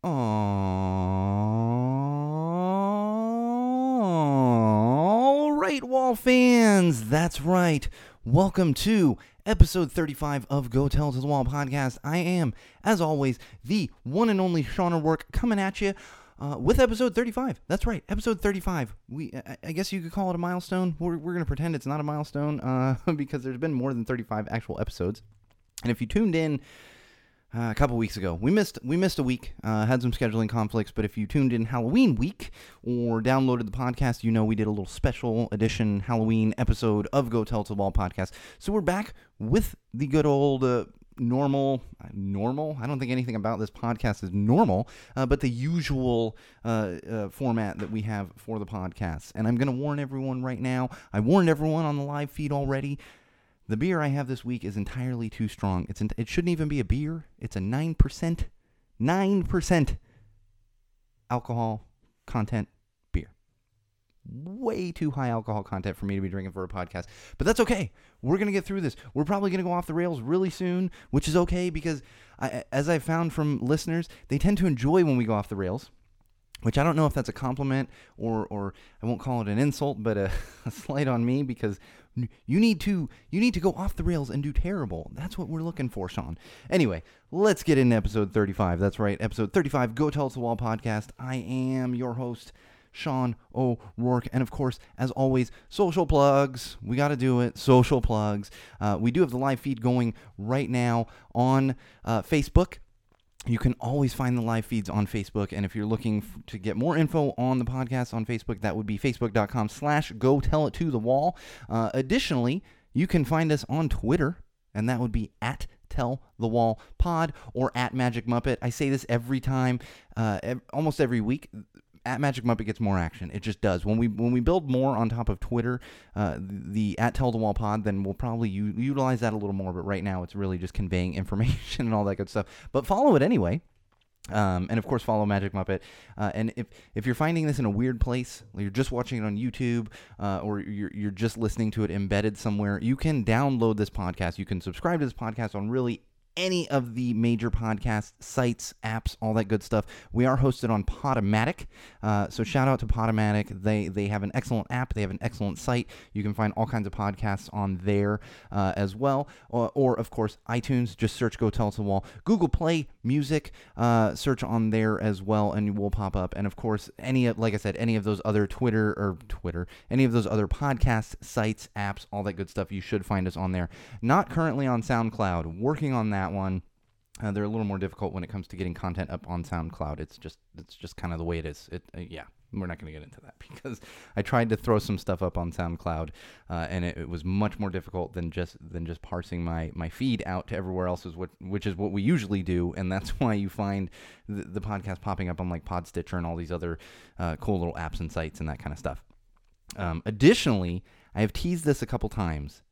All right, Wall fans, that's right. Welcome to episode 35 of Go Tell to the Wall podcast. I am, as always, the one and only Sean O'Rourke coming at you uh, with episode 35. That's right, episode 35. We, I, I guess you could call it a milestone. We're, we're going to pretend it's not a milestone uh, because there's been more than 35 actual episodes. And if you tuned in uh, a couple weeks ago. We missed we missed a week, uh, had some scheduling conflicts, but if you tuned in Halloween week or downloaded the podcast, you know we did a little special edition Halloween episode of Go Tell to the Wall podcast. So we're back with the good old. Uh, normal normal i don't think anything about this podcast is normal uh, but the usual uh, uh, format that we have for the podcast and i'm going to warn everyone right now i warned everyone on the live feed already the beer I have this week is entirely too strong. It's it shouldn't even be a beer. It's a 9% 9% alcohol content beer. Way too high alcohol content for me to be drinking for a podcast. But that's okay. We're going to get through this. We're probably going to go off the rails really soon, which is okay because I, as I've found from listeners, they tend to enjoy when we go off the rails which I don't know if that's a compliment or or I won't call it an insult, but a, a, slight on me because you need to you need to go off the rails and do terrible. That's what we're looking for, Sean. Anyway, let's get into episode 35. That's right, episode 35, Go Tell Us the Wall podcast. I am your host, Sean O'Rourke. And of course, as always, social plugs. We got to do it. Social plugs. Uh, we do have the live feed going right now on uh, Facebook you can always find the live feeds on Facebook. And if you're looking f- to get more info on the podcast on Facebook, that would be facebook.com slash go tell it to the wall. Uh, additionally, you can find us on Twitter, and that would be at tell the wall pod or at magic muppet i say this every time uh, ev- almost every week at Magic Muppet gets more action. It just does. When we when we build more on top of Twitter, uh, the at Tell the Wall Pod, then we'll probably u- utilize that a little more. But right now, it's really just conveying information and all that good stuff. But follow it anyway. Um, and of course, follow Magic Muppet. Uh, and if if you're finding this in a weird place, you're just watching it on YouTube, uh, or you're you're just listening to it embedded somewhere, you can download this podcast. You can subscribe to this podcast on really any of the major podcast sites, apps, all that good stuff. We are hosted on Podomatic, uh, so shout out to Podomatic. They they have an excellent app. They have an excellent site. You can find all kinds of podcasts on there uh, as well, or, or, of course iTunes. Just search "Go Tell Us the Wall." Google Play Music, uh, search on there as well, and will pop up. And of course, any like I said, any of those other Twitter or Twitter, any of those other podcast sites, apps, all that good stuff. You should find us on there. Not currently on SoundCloud. Working on that that one. Uh, they're a little more difficult when it comes to getting content up on SoundCloud. It's just it's just kind of the way it is. It uh, yeah, we're not going to get into that because I tried to throw some stuff up on SoundCloud, uh, and it, it, was much more difficult than just than just parsing my my feed out to everywhere else, is what which is what we usually do, and that's why you find the, the podcast popping up on like Podstitcher and all these other uh, cool little apps and sites and that kind of stuff. Um, additionally, I have teased this a couple times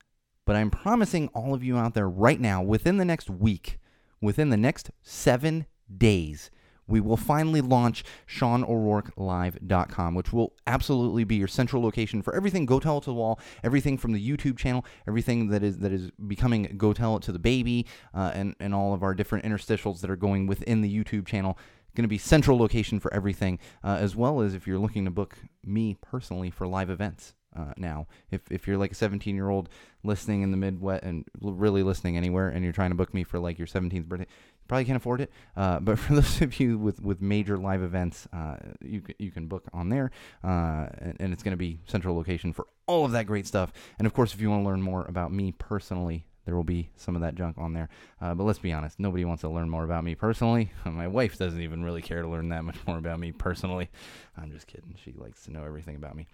but I'm promising all of you out there right now, within the next week, within the next seven days, we will finally launch SeanO'RourkeLive.com, which will absolutely be your central location for everything Go Tell It to the Wall, everything from the YouTube channel, everything that is that is becoming Go Tell It to the Baby, uh, and and all of our different interstitials that are going within the YouTube channel. Going to be central location for everything, uh, as well as if you're looking to book me personally for live events uh, now. If, if you're like a 17 year old listening in the Midwest and really listening anywhere and you're trying to book me for like your 17th birthday, you probably can't afford it. Uh, but for those of you with, with major live events, uh, you, you can book on there. Uh, and, and it's going to be central location for all of that great stuff. And of course, if you want to learn more about me personally, there will be some of that junk on there. Uh, but let's be honest, nobody wants to learn more about me personally. My wife doesn't even really care to learn that much more about me personally. I'm just kidding. She likes to know everything about me.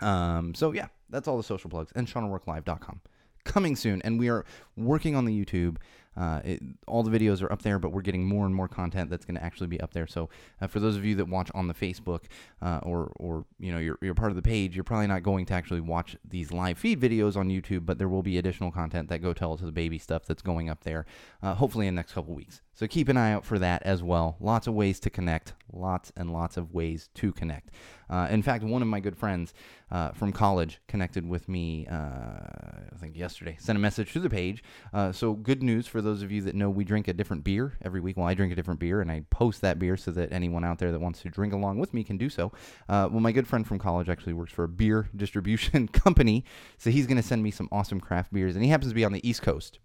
Um, so yeah, that's all the social plugs and SeanO'RourkeLive.com. Coming soon, and we are working on the YouTube. Uh, it, all the videos are up there, but we're getting more and more content that's going to actually be up there. So, uh, for those of you that watch on the Facebook uh, or or you know you're, you're part of the page, you're probably not going to actually watch these live feed videos on YouTube, but there will be additional content that go tell to the baby stuff that's going up there, uh, hopefully in the next couple weeks. So keep an eye out for that as well. Lots of ways to connect, lots and lots of ways to connect. Uh, in fact, one of my good friends uh, from college connected with me, I think yesterday, sent a message to the page. Uh, so good news for those of you that know we drink a different beer every week. Well, I drink a different beer and I post that beer so that anyone out there that wants to drink along with me can do so. Uh, well, my good friend from college actually works for a beer distribution company. So he's going to send me some awesome craft beers. And he happens to be on the East Coast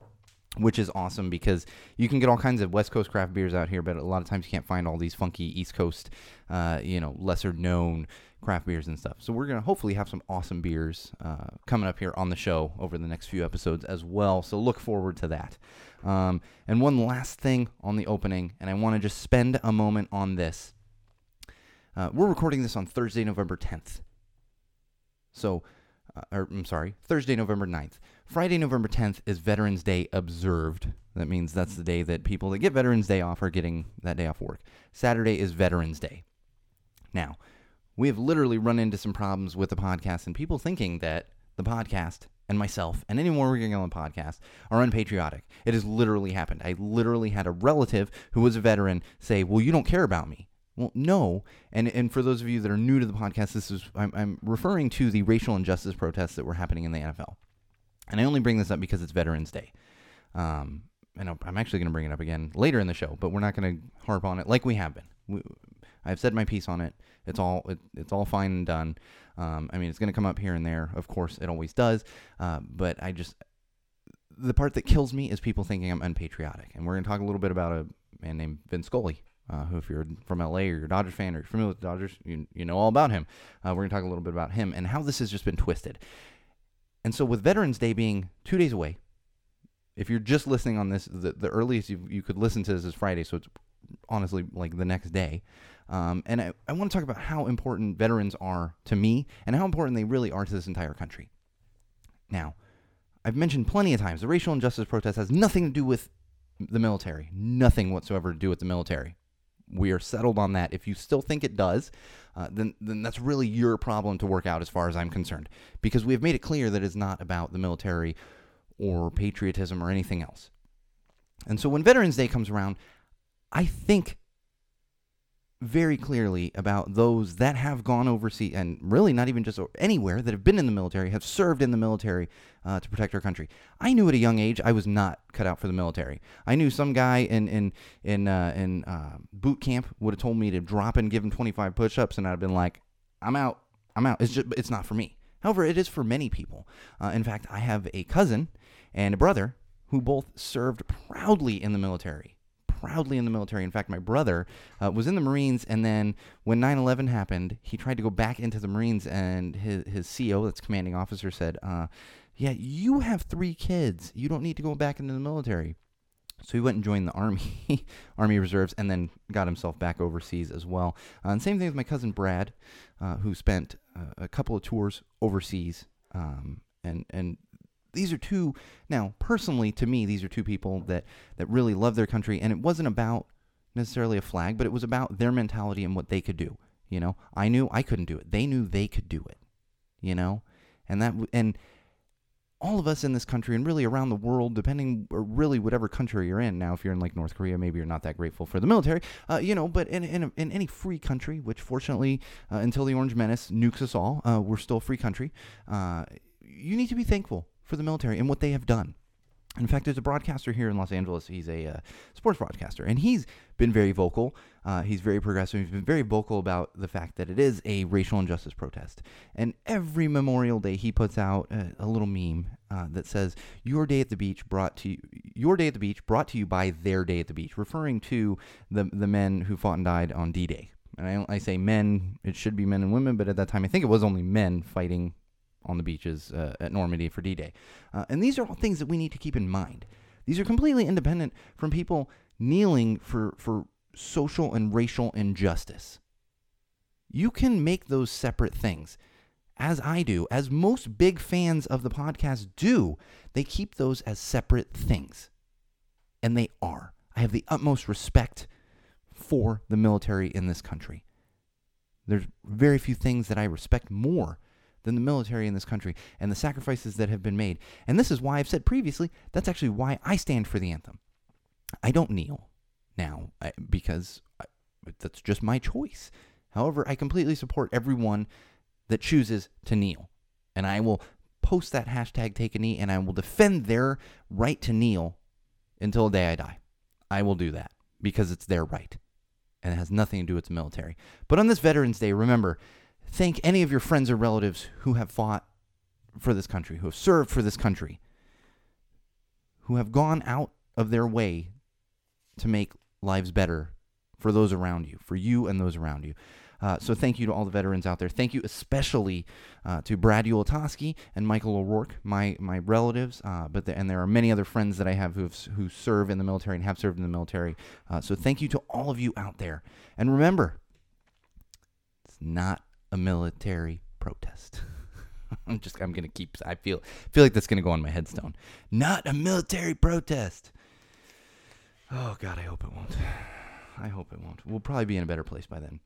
which is awesome because you can get all kinds of West Coast craft beers out here, but a lot of times you can't find all these funky East Coast, uh, you know, lesser known craft beers and stuff. So we're gonna hopefully have some awesome beers uh, coming up here on the show over the next few episodes as well. So look forward to that. Um, and one last thing on the opening, and I want to just spend a moment on this. Uh, we're recording this on Thursday, November 10th. So, uh, or I'm sorry, Thursday, November 9th. Friday, November 10th is Veterans Day observed. That means that's the day that people that get Veterans Day off are getting that day off work. Saturday is Veterans Day. Now, we have literally run into some problems with the podcast and people thinking that the podcast and myself and anyone working on the podcast are unpatriotic. It has literally happened. I literally had a relative who was a veteran say, Well, you don't care about me. Well, no. And and for those of you that are new to the podcast, this is I'm, I'm referring to the racial injustice protests that were happening in the NFL. And I only bring this up because it's Veterans Day. Um, and I'm actually going to bring it up again later in the show, but we're not going to harp on it like we have been. We, I've said my piece on it. It's all it, it's all fine and done. Um, I mean, it's going to come up here and there. Of course, it always does. Uh, but I just the part that kills me is people thinking I'm unpatriotic. And we're going to talk a little bit about a man named Vin Scully, uh, who, if you're from LA or you're a Dodgers fan or you're familiar with the Dodgers, you, you know all about him. Uh, we're going to talk a little bit about him and how this has just been twisted. And so, with Veterans Day being two days away, if you're just listening on this, the, the earliest you, you could listen to this is Friday, so it's honestly like the next day. Um, and I, I want to talk about how important veterans are to me and how important they really are to this entire country. Now, I've mentioned plenty of times the racial injustice protest has nothing to do with the military, nothing whatsoever to do with the military. We are settled on that. If you still think it does, uh, then then that's really your problem to work out as far as I'm concerned, because we have made it clear that it's not about the military or patriotism or anything else. And so when Veterans Day comes around, I think very clearly about those that have gone overseas and really not even just anywhere that have been in the military, have served in the military uh, to protect our country. I knew at a young age I was not cut out for the military. I knew some guy in in in uh, in uh, boot camp would have told me to drop and give him 25 push-ups, and I'd have been like, "I'm out. I'm out. It's just it's not for me." However, it is for many people. Uh, in fact, I have a cousin and a brother who both served proudly in the military proudly in the military. In fact, my brother uh, was in the Marines, and then when 9 11 happened, he tried to go back into the Marines, and his, his CO, that's commanding officer, said, uh, Yeah, you have three kids. You don't need to go back into the military. So he went and joined the Army, Army Reserves, and then got himself back overseas as well. Uh, and same thing with my cousin Brad, uh, who spent uh, a couple of tours overseas. Um, and and these are two now personally to me these are two people that that really love their country and it wasn't about necessarily a flag but it was about their mentality and what they could do you know? I knew i couldn't do it. They knew they could do it you know? And that and all of us in this country and really around the world depending really whatever country you're in now if you're in like north korea maybe you're not that grateful for the military uh, you know but in, in, in any free country which fortunately uh, until the orange menace nukes us all uh, we're still a free country uh, you need to be thankful for the military and what they have done. In fact, there's a broadcaster here in Los Angeles. He's a uh, sports broadcaster, and he's been very vocal. Uh, he's very progressive. He's been very vocal about the fact that it is a racial injustice protest. And every Memorial Day, he puts out a, a little meme uh, that says "Your Day at the Beach brought to you, Your Day at the Beach brought to you by Their Day at the Beach," referring to the the men who fought and died on D-Day. And I, I say men; it should be men and women, but at that time, I think it was only men fighting on the beaches uh, at Normandy for D Day. Uh, and these are all things that we need to keep in mind. These are completely independent from people kneeling for, for social and racial injustice. You can make those separate things, as I do, as most big fans of the podcast do. They keep those as separate things. And they are. I have the utmost respect for the military in this country. There's very few things that I respect more than the military in this country and the sacrifices that have been made. And this is why I've said previously that's actually why I stand for the anthem. I don't kneel. now because I, that's just my choice. However, I completely support everyone that chooses to kneel. And I will post that hashtag take a knee and I will defend their right to kneel until the day I die. I will do that because it's their right and it has nothing to do with the military. But on this Veterans Day, remember, thank any of your friends or relatives who have fought for this country, who have served for this country, who have gone out of their way to make lives better for those around you, for you and those around you. Uh, so thank you to all the veterans out there. Thank you especially uh, to Brad Ulatoski and Michael O'Rourke, my my relatives. Uh, but the, and there are many other friends that I have who who serve in the military and have served in the military. Uh, so thank you to all of you out there. And remember, it's not a military protest. I'm just I'm gonna keep. I feel feel like that's gonna go on my headstone. Not a military protest. Oh God, I hope it won't. I hope it won't. We'll probably be in a better place by then.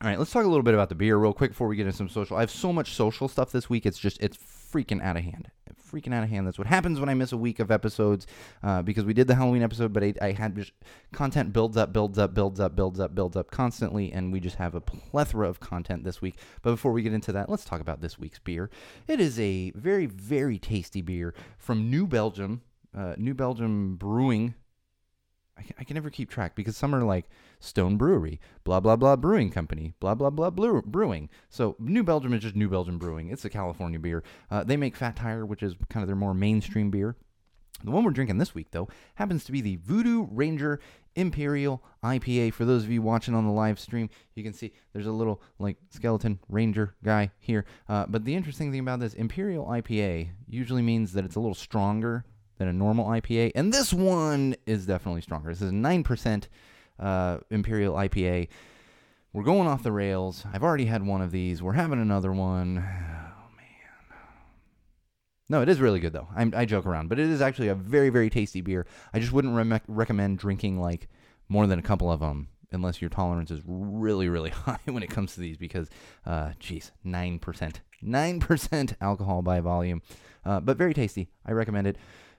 All right, let's talk a little bit about the beer real quick before we get into some social. I have so much social stuff this week. It's just it's freaking out of hand. Freaking out of hand. That's what happens when I miss a week of episodes uh, because we did the Halloween episode, but I, I had just content builds up, builds up, builds up, builds up, builds up constantly, and we just have a plethora of content this week. But before we get into that, let's talk about this week's beer. It is a very, very tasty beer from New Belgium, uh, New Belgium Brewing I can, I can never keep track because some are like Stone Brewery, blah blah blah Brewing Company, blah blah blah brew, Brewing. So New Belgium is just New Belgium Brewing. It's a California beer. Uh, they make Fat Tire, which is kind of their more mainstream beer. The one we're drinking this week, though, happens to be the Voodoo Ranger Imperial IPA. For those of you watching on the live stream, you can see there's a little like skeleton ranger guy here. Uh, but the interesting thing about this Imperial IPA usually means that it's a little stronger than a normal IPA. And this one is definitely stronger. This is a 9% uh, Imperial IPA. We're going off the rails. I've already had one of these. We're having another one. Oh, man. No, it is really good, though. I'm, i joke around, but it is actually a very, very tasty beer. I just wouldn't re- recommend drinking like more than a couple of them unless your tolerance is really, really high when it comes to these because, uh, geez, 9%. 9% alcohol by volume. Uh, but very tasty. I recommend it.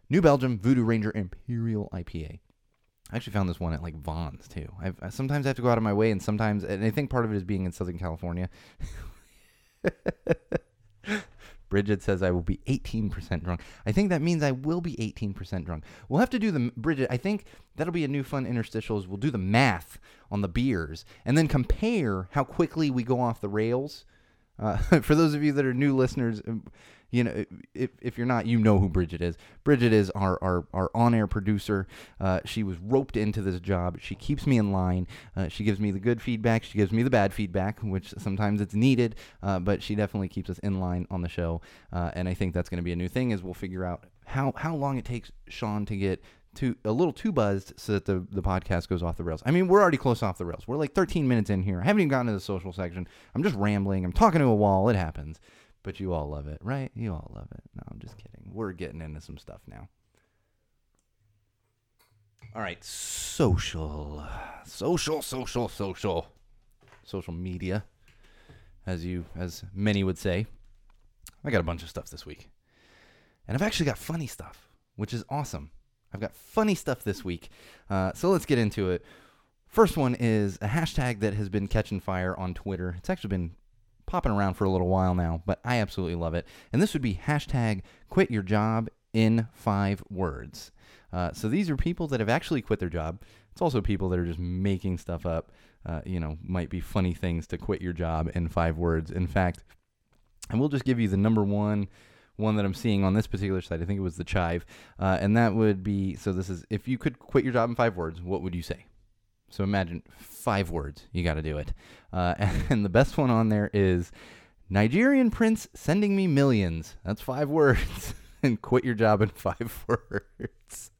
New Belgium Voodoo Ranger Imperial IPA. I actually found this one at like Vons too. I've, I sometimes I have to go out of my way, and sometimes, and I think part of it is being in Southern California. Bridget says I will be 18% drunk. I think that means I will be 18% drunk. We'll have to do the Bridget. I think that'll be a new fun interstitials. We'll do the math on the beers and then compare how quickly we go off the rails. Uh, for those of you that are new listeners, you know, if, if you're not, you know who Bridget is. Bridget is our, our, our on air producer. Uh, she was roped into this job. She keeps me in line. Uh, she gives me the good feedback. She gives me the bad feedback, which sometimes it's needed, uh, but she definitely keeps us in line on the show. Uh, and I think that's going to be a new thing is we'll figure out how, how long it takes Sean to get too a little too buzzed so that the, the podcast goes off the rails. I mean, we're already close off the rails. We're like 13 minutes in here. I haven't even gotten to the social section. I'm just rambling. I'm talking to a wall. It happens. But you all love it, right? You all love it. No, I'm just kidding. We're getting into some stuff now. All right, social, social, social, social, social media, as you, as many would say. I got a bunch of stuff this week, and I've actually got funny stuff, which is awesome. I've got funny stuff this week, uh, so let's get into it. First one is a hashtag that has been catching fire on Twitter. It's actually been popping around for a little while now, but I absolutely love it. And this would be hashtag quit your job in five words. Uh, so these are people that have actually quit their job. It's also people that are just making stuff up. Uh, you know, might be funny things to quit your job in five words. In fact, I will just give you the number one one that I'm seeing on this particular site. I think it was the Chive, uh, and that would be so. This is if you could quit your job in five words, what would you say? So imagine five words. You got to do it. Uh, and the best one on there is Nigerian prince sending me millions. That's five words. and quit your job in five words.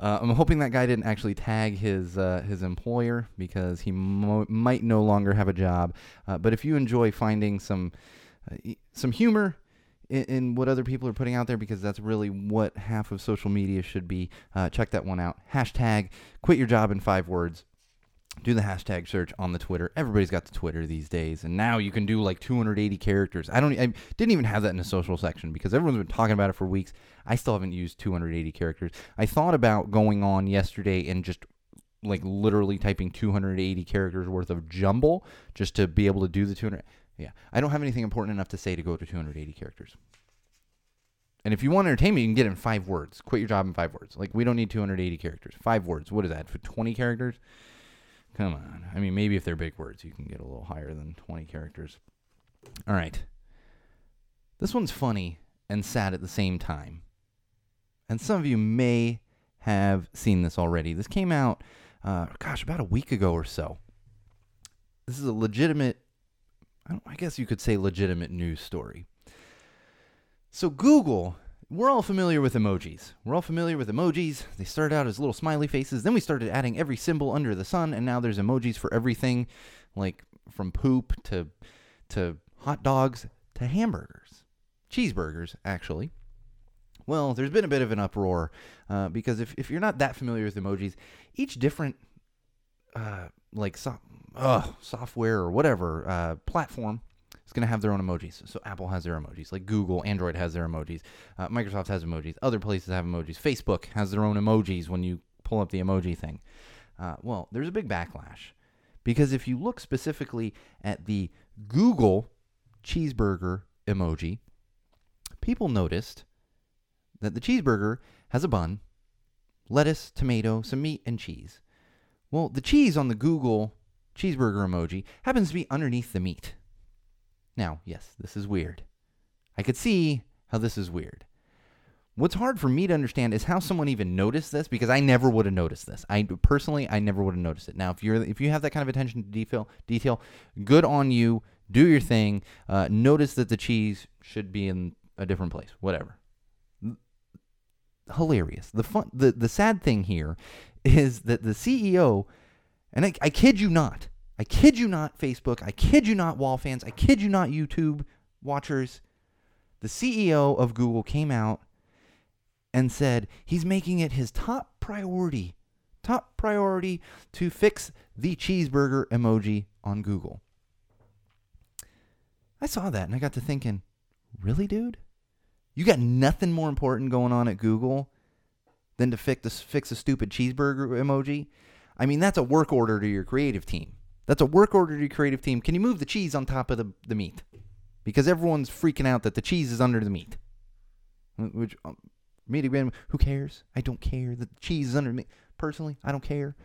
Uh, I'm hoping that guy didn't actually tag his uh, his employer because he mo- might no longer have a job. Uh, but if you enjoy finding some uh, some humor in, in, what other people are putting out there because that's really what half of social media should be. Uh, check that one out. Hashtag quit your job in five words. Do the hashtag search on the Twitter. Everybody's got the Twitter these days, and now you can do like 280 characters. I don't. I didn't even have that in the social section because everyone's been talking about it for weeks. I still haven't used 280 characters. I thought about going on yesterday and just like literally typing 280 characters worth of jumble just to be able to do the 200. Yeah, I don't have anything important enough to say to go to 280 characters. And if you want entertainment, you can get it in five words. Quit your job in five words. Like we don't need 280 characters. Five words. What is that for 20 characters? Come on. I mean, maybe if they're big words, you can get a little higher than 20 characters. All right. This one's funny and sad at the same time. And some of you may have seen this already. This came out, uh, gosh, about a week ago or so. This is a legitimate, I, I guess you could say legitimate news story. So, Google, we're all familiar with emojis. We're all familiar with emojis. They started out as little smiley faces. Then we started adding every symbol under the sun, and now there's emojis for everything, like from poop to, to hot dogs to hamburgers. Cheeseburgers, actually. Well, there's been a bit of an uproar uh, because if, if you're not that familiar with emojis, each different uh, like so, uh, software or whatever uh, platform is going to have their own emojis. So Apple has their emojis, like Google, Android has their emojis, uh, Microsoft has emojis, other places have emojis. Facebook has their own emojis when you pull up the emoji thing. Uh, well, there's a big backlash because if you look specifically at the Google cheeseburger emoji, people noticed that the cheeseburger has a bun, lettuce, tomato, some meat, and cheese. Well, the cheese on the Google cheeseburger emoji happens to be underneath the meat. Now, yes, this is weird. I could see how this is weird. What's hard for me to understand is how someone even noticed this because I never would have noticed this. I personally, I never would have noticed it. Now, if you're if you have that kind of attention to detail, detail, good on you. Do your thing. Uh, notice that the cheese should be in a different place. Whatever. Hilarious. The fun. The the sad thing here is that the CEO, and I, I kid you not, I kid you not, Facebook, I kid you not, wall fans, I kid you not, YouTube watchers. The CEO of Google came out and said he's making it his top priority, top priority to fix the cheeseburger emoji on Google. I saw that and I got to thinking, really, dude? You got nothing more important going on at Google than to fix, this, fix a stupid cheeseburger emoji? I mean, that's a work order to your creative team. That's a work order to your creative team. Can you move the cheese on top of the, the meat? Because everyone's freaking out that the cheese is under the meat. Which, um, meat again, who cares? I don't care that the cheese is under me. Personally, I don't care.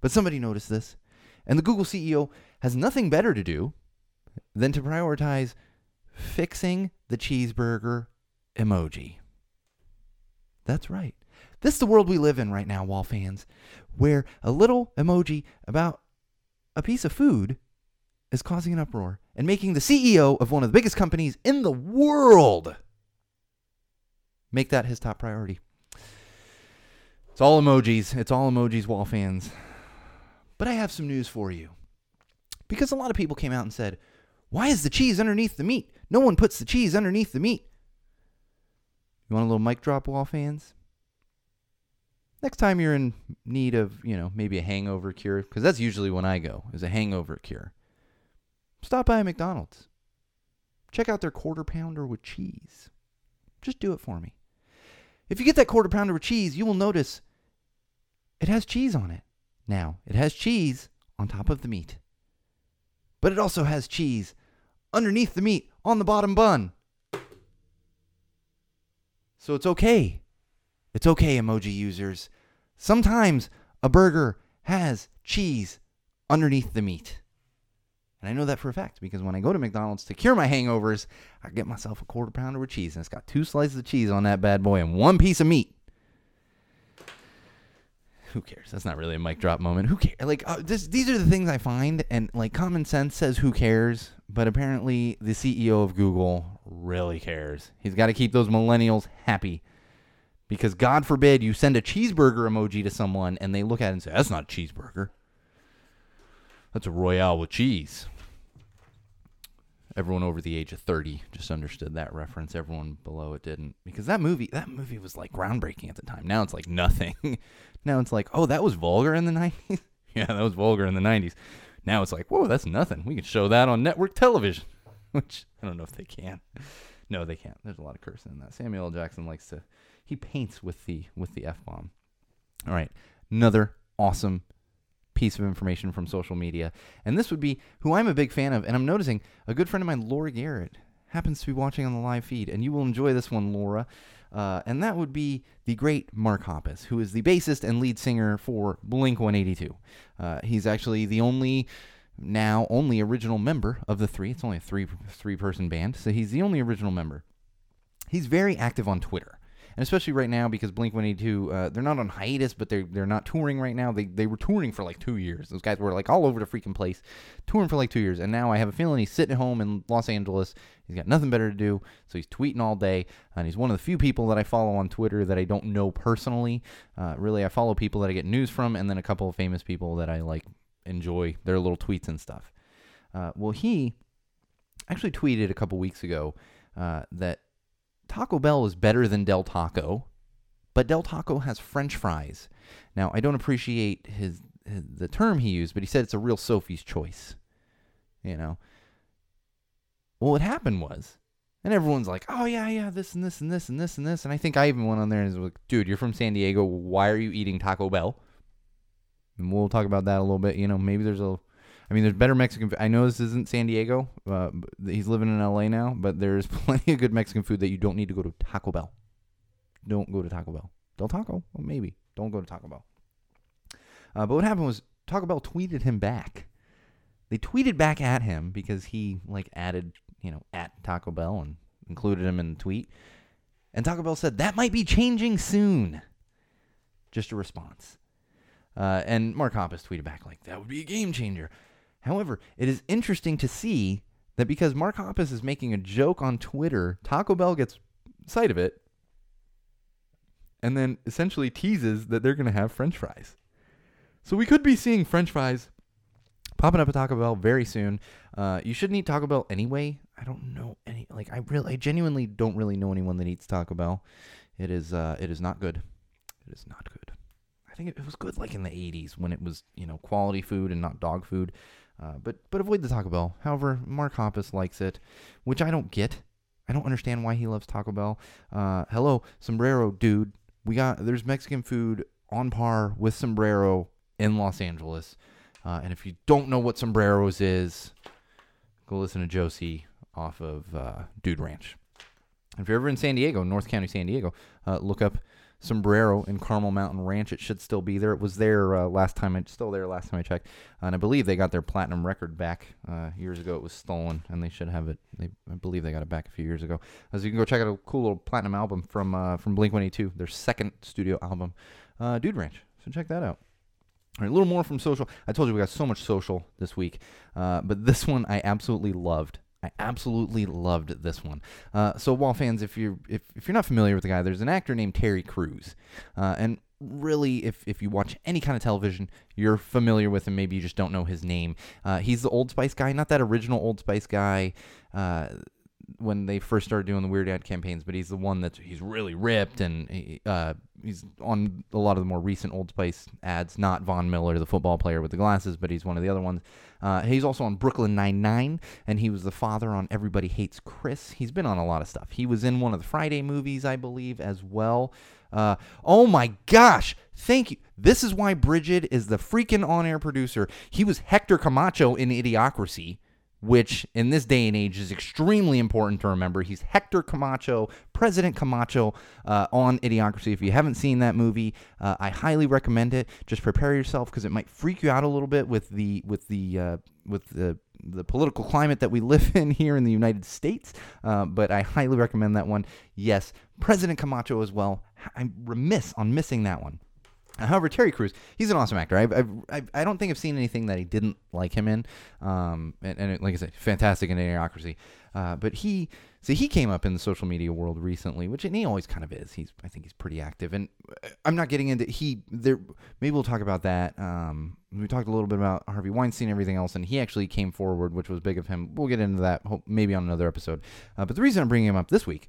But somebody noticed this. And the Google CEO has nothing better to do than to prioritize fixing the cheeseburger emoji. That's right. This is the world we live in right now, wall fans, where a little emoji about a piece of food is causing an uproar and making the CEO of one of the biggest companies in the world make that his top priority. It's all emojis. It's all emojis, wall fans. But I have some news for you. Because a lot of people came out and said, Why is the cheese underneath the meat? No one puts the cheese underneath the meat. You want a little mic drop, wall fans? next time you're in need of, you know, maybe a hangover cure, because that's usually when I go, is a hangover cure. Stop by McDonald's. Check out their quarter pounder with cheese. Just do it for me. If you get that quarter pounder with cheese, you will notice it has cheese on it. Now, it has cheese on top of the meat. But it also has cheese underneath the meat on the bottom bun. So it's okay it's okay, emoji users. Sometimes a burger has cheese underneath the meat. And I know that for a fact because when I go to McDonald's to cure my hangovers, I get myself a quarter pounder with cheese, and it's got two slices of cheese on that bad boy and one piece of meat. Who cares? That's not really a mic drop moment. Who cares? Like uh, this, these are the things I find, and like common sense says who cares, but apparently the CEO of Google really cares. He's got to keep those millennials happy. Because God forbid you send a cheeseburger emoji to someone and they look at it and say, that's not a cheeseburger. That's a Royale with cheese. Everyone over the age of 30 just understood that reference. Everyone below it didn't. Because that movie, that movie was like groundbreaking at the time. Now it's like nothing. now it's like, oh, that was vulgar in the 90s? yeah, that was vulgar in the 90s. Now it's like, whoa, that's nothing. We can show that on network television. Which I don't know if they can. No, they can't. There's a lot of cursing in that. Samuel L. Jackson likes to he paints with the with the f bomb. All right, another awesome piece of information from social media. And this would be who I'm a big fan of. And I'm noticing a good friend of mine, Laura Garrett, happens to be watching on the live feed. And you will enjoy this one, Laura. Uh, and that would be the great Mark Hoppus, who is the bassist and lead singer for Blink 182. Uh, he's actually the only now only original member of the three. It's only a three three person band, so he's the only original member. He's very active on Twitter and especially right now because Blink 182, uh, they're not on hiatus, but they're they're not touring right now. They they were touring for like two years. Those guys were like all over the freaking place, touring for like two years, and now I have a feeling he's sitting at home in Los Angeles. He's got nothing better to do, so he's tweeting all day, and he's one of the few people that I follow on Twitter that I don't know personally. Uh, really, I follow people that I get news from, and then a couple of famous people that I like enjoy their little tweets and stuff. Uh, well, he actually tweeted a couple weeks ago uh, that Taco Bell is better than Del Taco, but Del Taco has French fries. Now, I don't appreciate his, his the term he used, but he said it's a real Sophie's choice. You know. Well, what happened was, and everyone's like, "Oh yeah, yeah, this and this and this and this and this," and I think I even went on there and was like, "Dude, you're from San Diego. Why are you eating Taco Bell?" And we'll talk about that a little bit. You know, maybe there's a I mean, there's better Mexican. I know this isn't San Diego. Uh, he's living in LA now, but there's plenty of good Mexican food that you don't need to go to Taco Bell. Don't go to Taco Bell. Del Taco, well, maybe. Don't go to Taco Bell. Uh, but what happened was Taco Bell tweeted him back. They tweeted back at him because he like added, you know, at Taco Bell and included him in the tweet. And Taco Bell said that might be changing soon. Just a response. Uh, and Mark Hoppus tweeted back like that would be a game changer. However, it is interesting to see that because Mark Hoppus is making a joke on Twitter, Taco Bell gets sight of it and then essentially teases that they're going to have french fries. So we could be seeing french fries popping up at Taco Bell very soon. Uh, you shouldn't eat Taco Bell anyway. I don't know any like I really I genuinely don't really know anyone that eats Taco Bell. It is uh it is not good. It is not good. I think it, it was good like in the 80s when it was, you know, quality food and not dog food. Uh, but but avoid the Taco Bell. However, Mark Hoppus likes it, which I don't get. I don't understand why he loves Taco Bell. Uh, hello, sombrero dude. We got there's Mexican food on par with sombrero in Los Angeles. Uh, and if you don't know what sombreros is, go listen to Josie off of uh, Dude Ranch. If you're ever in San Diego, North County, San Diego, uh, look up Sombrero in Carmel Mountain Ranch. It should still be there. It was there uh, last time. It's still there last time I checked, and I believe they got their platinum record back uh, years ago. It was stolen, and they should have it. They, I believe they got it back a few years ago. As you can go check out a cool little platinum album from uh, from Blink One Eighty Two, their second studio album, uh, Dude Ranch. So check that out. All right, a little more from social. I told you we got so much social this week, uh, but this one I absolutely loved. I absolutely loved this one. Uh, so, Wall fans, if you're if, if you're not familiar with the guy, there's an actor named Terry Crews, uh, and really, if if you watch any kind of television, you're familiar with him. Maybe you just don't know his name. Uh, he's the Old Spice guy, not that original Old Spice guy uh, when they first started doing the Weird Ad campaigns, but he's the one that's he's really ripped and he, uh, he's on a lot of the more recent Old Spice ads. Not Von Miller, the football player with the glasses, but he's one of the other ones. Uh, he's also on Brooklyn Nine Nine, and he was the father on Everybody Hates Chris. He's been on a lot of stuff. He was in one of the Friday movies, I believe, as well. Uh, oh my gosh! Thank you. This is why Bridget is the freaking on-air producer. He was Hector Camacho in Idiocracy which in this day and age is extremely important to remember. He's Hector Camacho, President Camacho uh, on Idiocracy. If you haven't seen that movie, uh, I highly recommend it. Just prepare yourself because it might freak you out a little bit with the with the uh, with the the political climate that we live in here in the United States. Uh, but I highly recommend that one. Yes, President Camacho as well. I'm remiss on missing that one. However, Terry Crews, he's an awesome actor. I, I, I don't think I've seen anything that he didn't like him in. Um, and, and like I said, fantastic in Idiocracy. Uh, but he, so he came up in the social media world recently, which and he always kind of is. He's, I think he's pretty active. And uh, I'm not getting into he there. Maybe we'll talk about that. Um, we talked a little bit about Harvey Weinstein and everything else, and he actually came forward, which was big of him. We'll get into that maybe on another episode. Uh, but the reason I'm bringing him up this week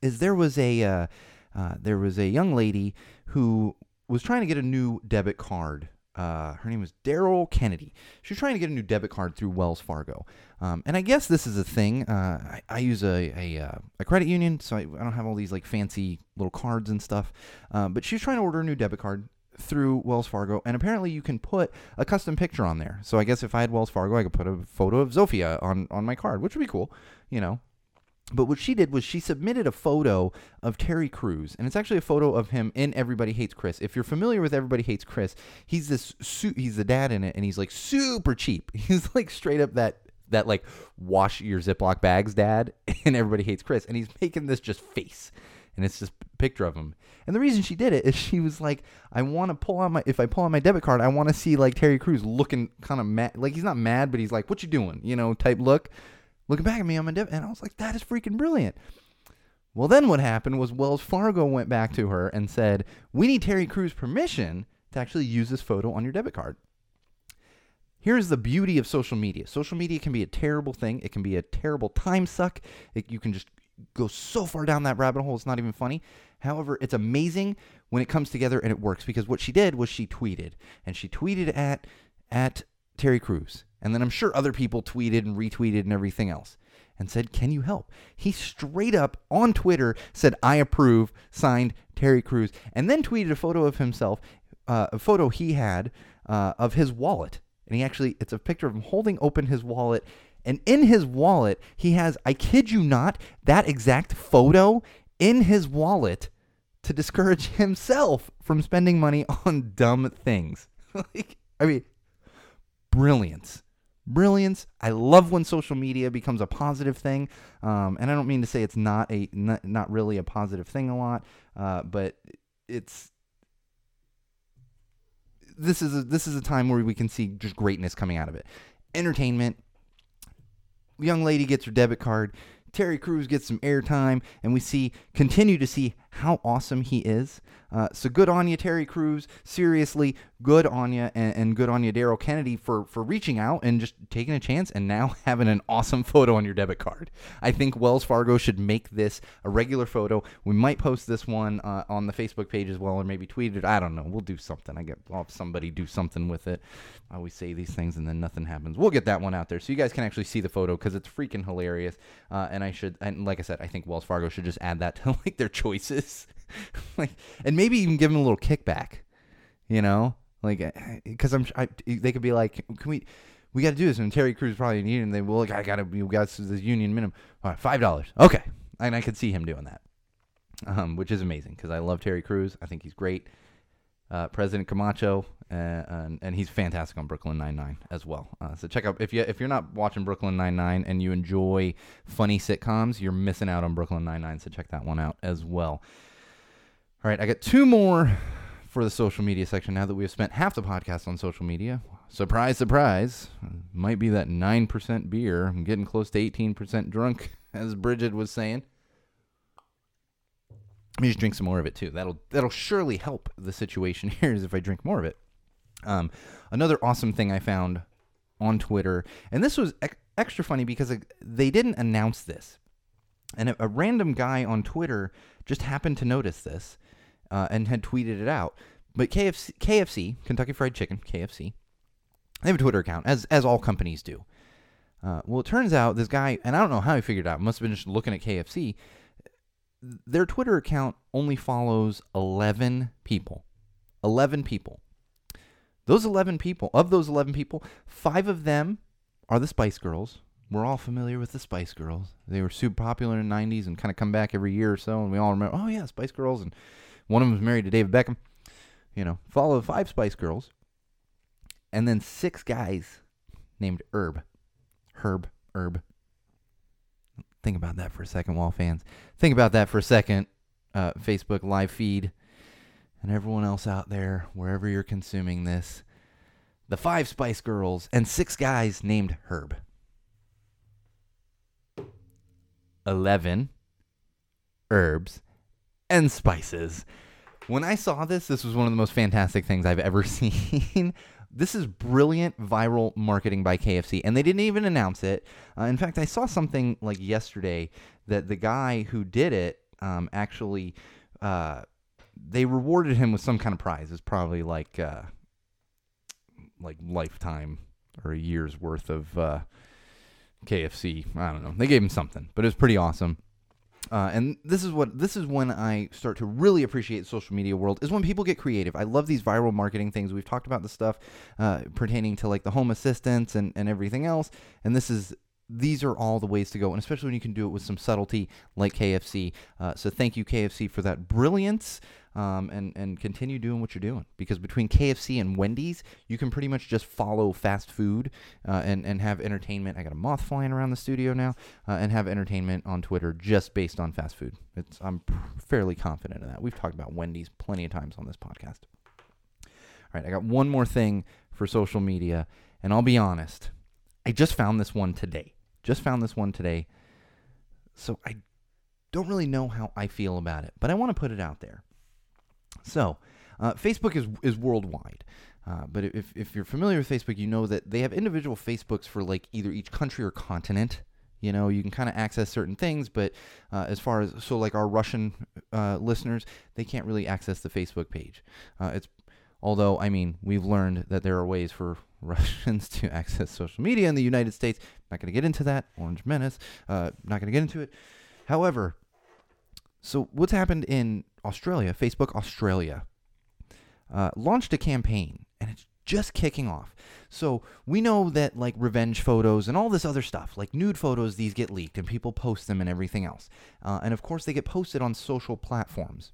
is there was a uh, uh, there was a young lady who was trying to get a new debit card. Uh, her name was Daryl Kennedy. She was trying to get a new debit card through Wells Fargo. Um, and I guess this is a thing. Uh, I, I, use a, a, uh, a, credit union, so I, I, don't have all these like fancy little cards and stuff. Uh, but she was trying to order a new debit card. through Wells Fargo, and apparently you can put a custom picture on there. So I guess if I had Wells Fargo, I could put a photo of Zofia on on my card, which would be cool, you know. But what she did was she submitted a photo of Terry Crews, and it's actually a photo of him in Everybody Hates Chris. If you're familiar with Everybody Hates Chris, he's this su- he's the dad in it, and he's like super cheap. He's like straight up that that like wash your Ziploc bags dad, and Everybody Hates Chris, and he's making this just face, and it's just a picture of him. And the reason she did it is she was like, I want to pull out my if I pull out my debit card, I want to see like Terry Crews looking kind of mad, like he's not mad, but he's like, what you doing, you know, type look looking back at me my debit, and I was like, that is freaking brilliant. Well, then what happened was Wells Fargo went back to her and said, we need Terry Crews' permission to actually use this photo on your debit card. Here's the beauty of social media. Social media can be a terrible thing. It can be a terrible time suck. It, you can just go so far down that rabbit hole, it's not even funny. However, it's amazing when it comes together and it works because what she did was she tweeted, and she tweeted at at Terry Crews. And then I'm sure other people tweeted and retweeted and everything else and said, Can you help? He straight up on Twitter said, I approve, signed Terry Crews, and then tweeted a photo of himself, uh, a photo he had uh, of his wallet. And he actually, it's a picture of him holding open his wallet. And in his wallet, he has, I kid you not, that exact photo in his wallet to discourage himself from spending money on dumb things. like, I mean, brilliance brilliance. I love when social media becomes a positive thing, um, and I don't mean to say it's not a not, not really a positive thing a lot, uh, but it's this is a, this is a time where we can see just greatness coming out of it. Entertainment. Young lady gets her debit card. Terry Crews gets some airtime, and we see continue to see how awesome he is. Uh, so good on you, Terry Crews. Seriously, good on you, and, and good on you, Daryl Kennedy, for for reaching out and just taking a chance, and now having an awesome photo on your debit card. I think Wells Fargo should make this a regular photo. We might post this one uh, on the Facebook page as well, or maybe tweet it. I don't know. We'll do something. I get I'll somebody do something with it. I always say these things and then nothing happens. We'll get that one out there so you guys can actually see the photo because it's freaking hilarious. Uh, and I should, and like I said, I think Wells Fargo should just add that to like their choices. like, and maybe even give them a little kickback, you know, like because uh, I'm I, they could be like, can we? We got to do this, and Terry Crews probably in union. They will like, I gotta, we got this union minimum. All right, five dollars. Okay, and I could see him doing that, um, which is amazing because I love Terry Crews. I think he's great. Uh, President Camacho, uh, and, and, he's fantastic on Brooklyn Nine Nine as well. Uh, so check out if you if you're not watching Brooklyn Nine Nine and you enjoy funny sitcoms, you're missing out on Brooklyn Nine Nine. So check that one out as well. All right, I got two more for the social media section now that we have spent half the podcast on social media. Surprise, surprise. Might be that 9% beer. I'm getting close to 18% drunk, as Bridget was saying. Let me just drink some more of it too. That'll that'll surely help the situation here is if I drink more of it. Um, another awesome thing I found on Twitter, and this was ex- extra funny because they didn't announce this, and a, a random guy on Twitter just happened to notice this uh, and had tweeted it out. But KFC, KFC, Kentucky Fried Chicken, KFC, they have a Twitter account, as as all companies do. Uh, well, it turns out this guy, and I don't know how he figured it out. Must have been just looking at KFC. Their Twitter account only follows eleven people. Eleven people. Those eleven people, of those eleven people, five of them are the Spice Girls. We're all familiar with the Spice Girls. They were super popular in the '90s and kind of come back every year or so, and we all remember. Oh yeah, Spice Girls, and one of them was married to David Beckham. You know, follow five Spice Girls, and then six guys named Herb, Herb, Herb. Think about that for a second, Wall fans. Think about that for a second, uh, Facebook live feed, and everyone else out there, wherever you're consuming this. The five Spice Girls and six guys named Herb. 11 herbs and spices. When I saw this, this was one of the most fantastic things I've ever seen. This is brilliant viral marketing by KFC, and they didn't even announce it. Uh, in fact, I saw something like yesterday that the guy who did it um, actually uh, they rewarded him with some kind of prize. It's probably like uh, like lifetime or a year's worth of uh, KFC. I don't know. They gave him something, but it was pretty awesome. Uh, and this is what this is when I start to really appreciate the social media world is when people get creative. I love these viral marketing things. We've talked about the stuff uh, pertaining to like the home assistants and, and everything else. And this is these are all the ways to go, and especially when you can do it with some subtlety like KFC. Uh, so thank you KFC for that brilliance um, and and continue doing what you're doing because between KFC and Wendy's, you can pretty much just follow fast food uh, and and have entertainment. I got a moth flying around the studio now, uh, and have entertainment on Twitter just based on fast food. It's I'm fairly confident in that. We've talked about Wendy's plenty of times on this podcast. All right, I got one more thing for social media, and I'll be honest, I just found this one today. Just found this one today, so I don't really know how I feel about it, but I want to put it out there. So, uh, Facebook is is worldwide. Uh, but if, if you're familiar with Facebook, you know that they have individual Facebooks for like either each country or continent. You know, you can kind of access certain things, but uh, as far as so like our Russian uh, listeners, they can't really access the Facebook page. Uh, it's although I mean we've learned that there are ways for Russians to access social media in the United States. Not going to get into that. Orange Menace. Uh, not going to get into it. However, so what's happened in Australia, Facebook Australia, uh, launched a campaign, and it's just kicking off. So we know that like revenge photos and all this other stuff, like nude photos, these get leaked and people post them and everything else. Uh, and of course, they get posted on social platforms.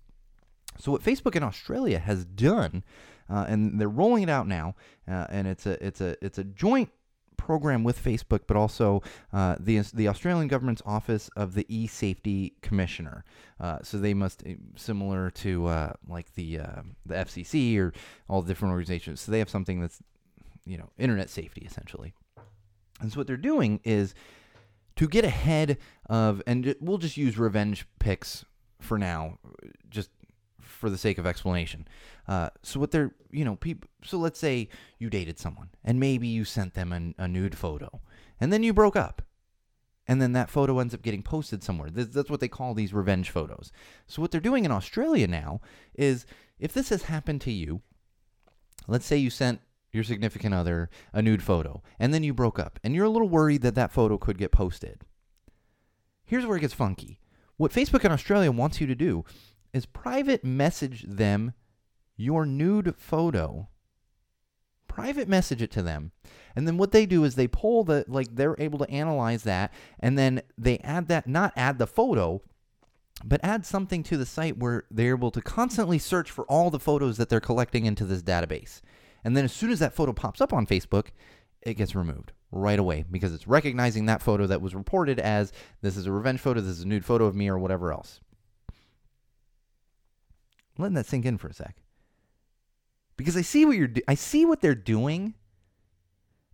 So what Facebook in Australia has done, uh, and they're rolling it out now, uh, and it's a it's a it's a joint program with Facebook, but also uh, the the Australian government's office of the e-safety commissioner. Uh, so they must eh, similar to uh, like the uh, the FCC or all the different organizations. So they have something that's you know internet safety essentially. And so what they're doing is to get ahead of, and we'll just use revenge pics for now, just for the sake of explanation. Uh, so what they're, you know, people. So let's say you dated someone, and maybe you sent them an, a nude photo, and then you broke up, and then that photo ends up getting posted somewhere. This, that's what they call these revenge photos. So what they're doing in Australia now is, if this has happened to you, let's say you sent your significant other a nude photo, and then you broke up, and you're a little worried that that photo could get posted. Here's where it gets funky. What Facebook in Australia wants you to do is private message them your nude photo. Private message it to them. And then what they do is they pull the, like, they're able to analyze that. And then they add that, not add the photo, but add something to the site where they're able to constantly search for all the photos that they're collecting into this database. And then as soon as that photo pops up on Facebook, it gets removed right away because it's recognizing that photo that was reported as this is a revenge photo, this is a nude photo of me, or whatever else. Letting that sink in for a sec because I see what you're do- I see what they're doing,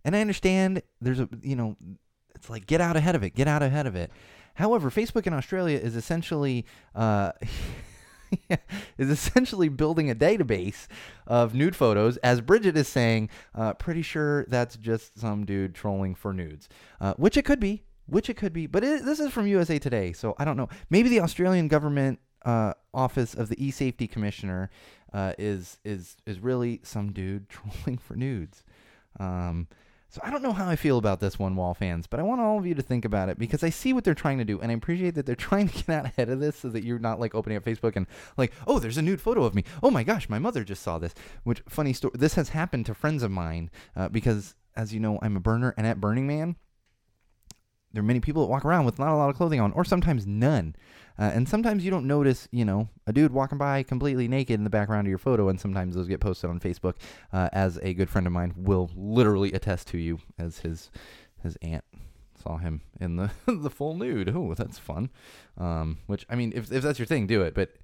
and I understand there's a you know it's like get out ahead of it, get out ahead of it. However, Facebook in Australia is essentially uh, is essentially building a database of nude photos. As Bridget is saying, uh, pretty sure that's just some dude trolling for nudes, uh, which it could be, which it could be. But it, this is from USA Today, so I don't know. Maybe the Australian government uh, office of the e-safety commissioner uh, is is is really some dude trolling for nudes. Um, so I don't know how I feel about this one, Wall fans, but I want all of you to think about it because I see what they're trying to do, and I appreciate that they're trying to get out ahead of this so that you're not like opening up Facebook and like, oh, there's a nude photo of me. Oh my gosh, my mother just saw this. Which funny story. This has happened to friends of mine uh, because, as you know, I'm a burner, and at Burning Man, there are many people that walk around with not a lot of clothing on, or sometimes none. Uh, and sometimes you don't notice, you know, a dude walking by completely naked in the background of your photo, and sometimes those get posted on Facebook. Uh, as a good friend of mine will literally attest to you, as his his aunt saw him in the the full nude. Oh, that's fun. Um, which I mean, if if that's your thing, do it. But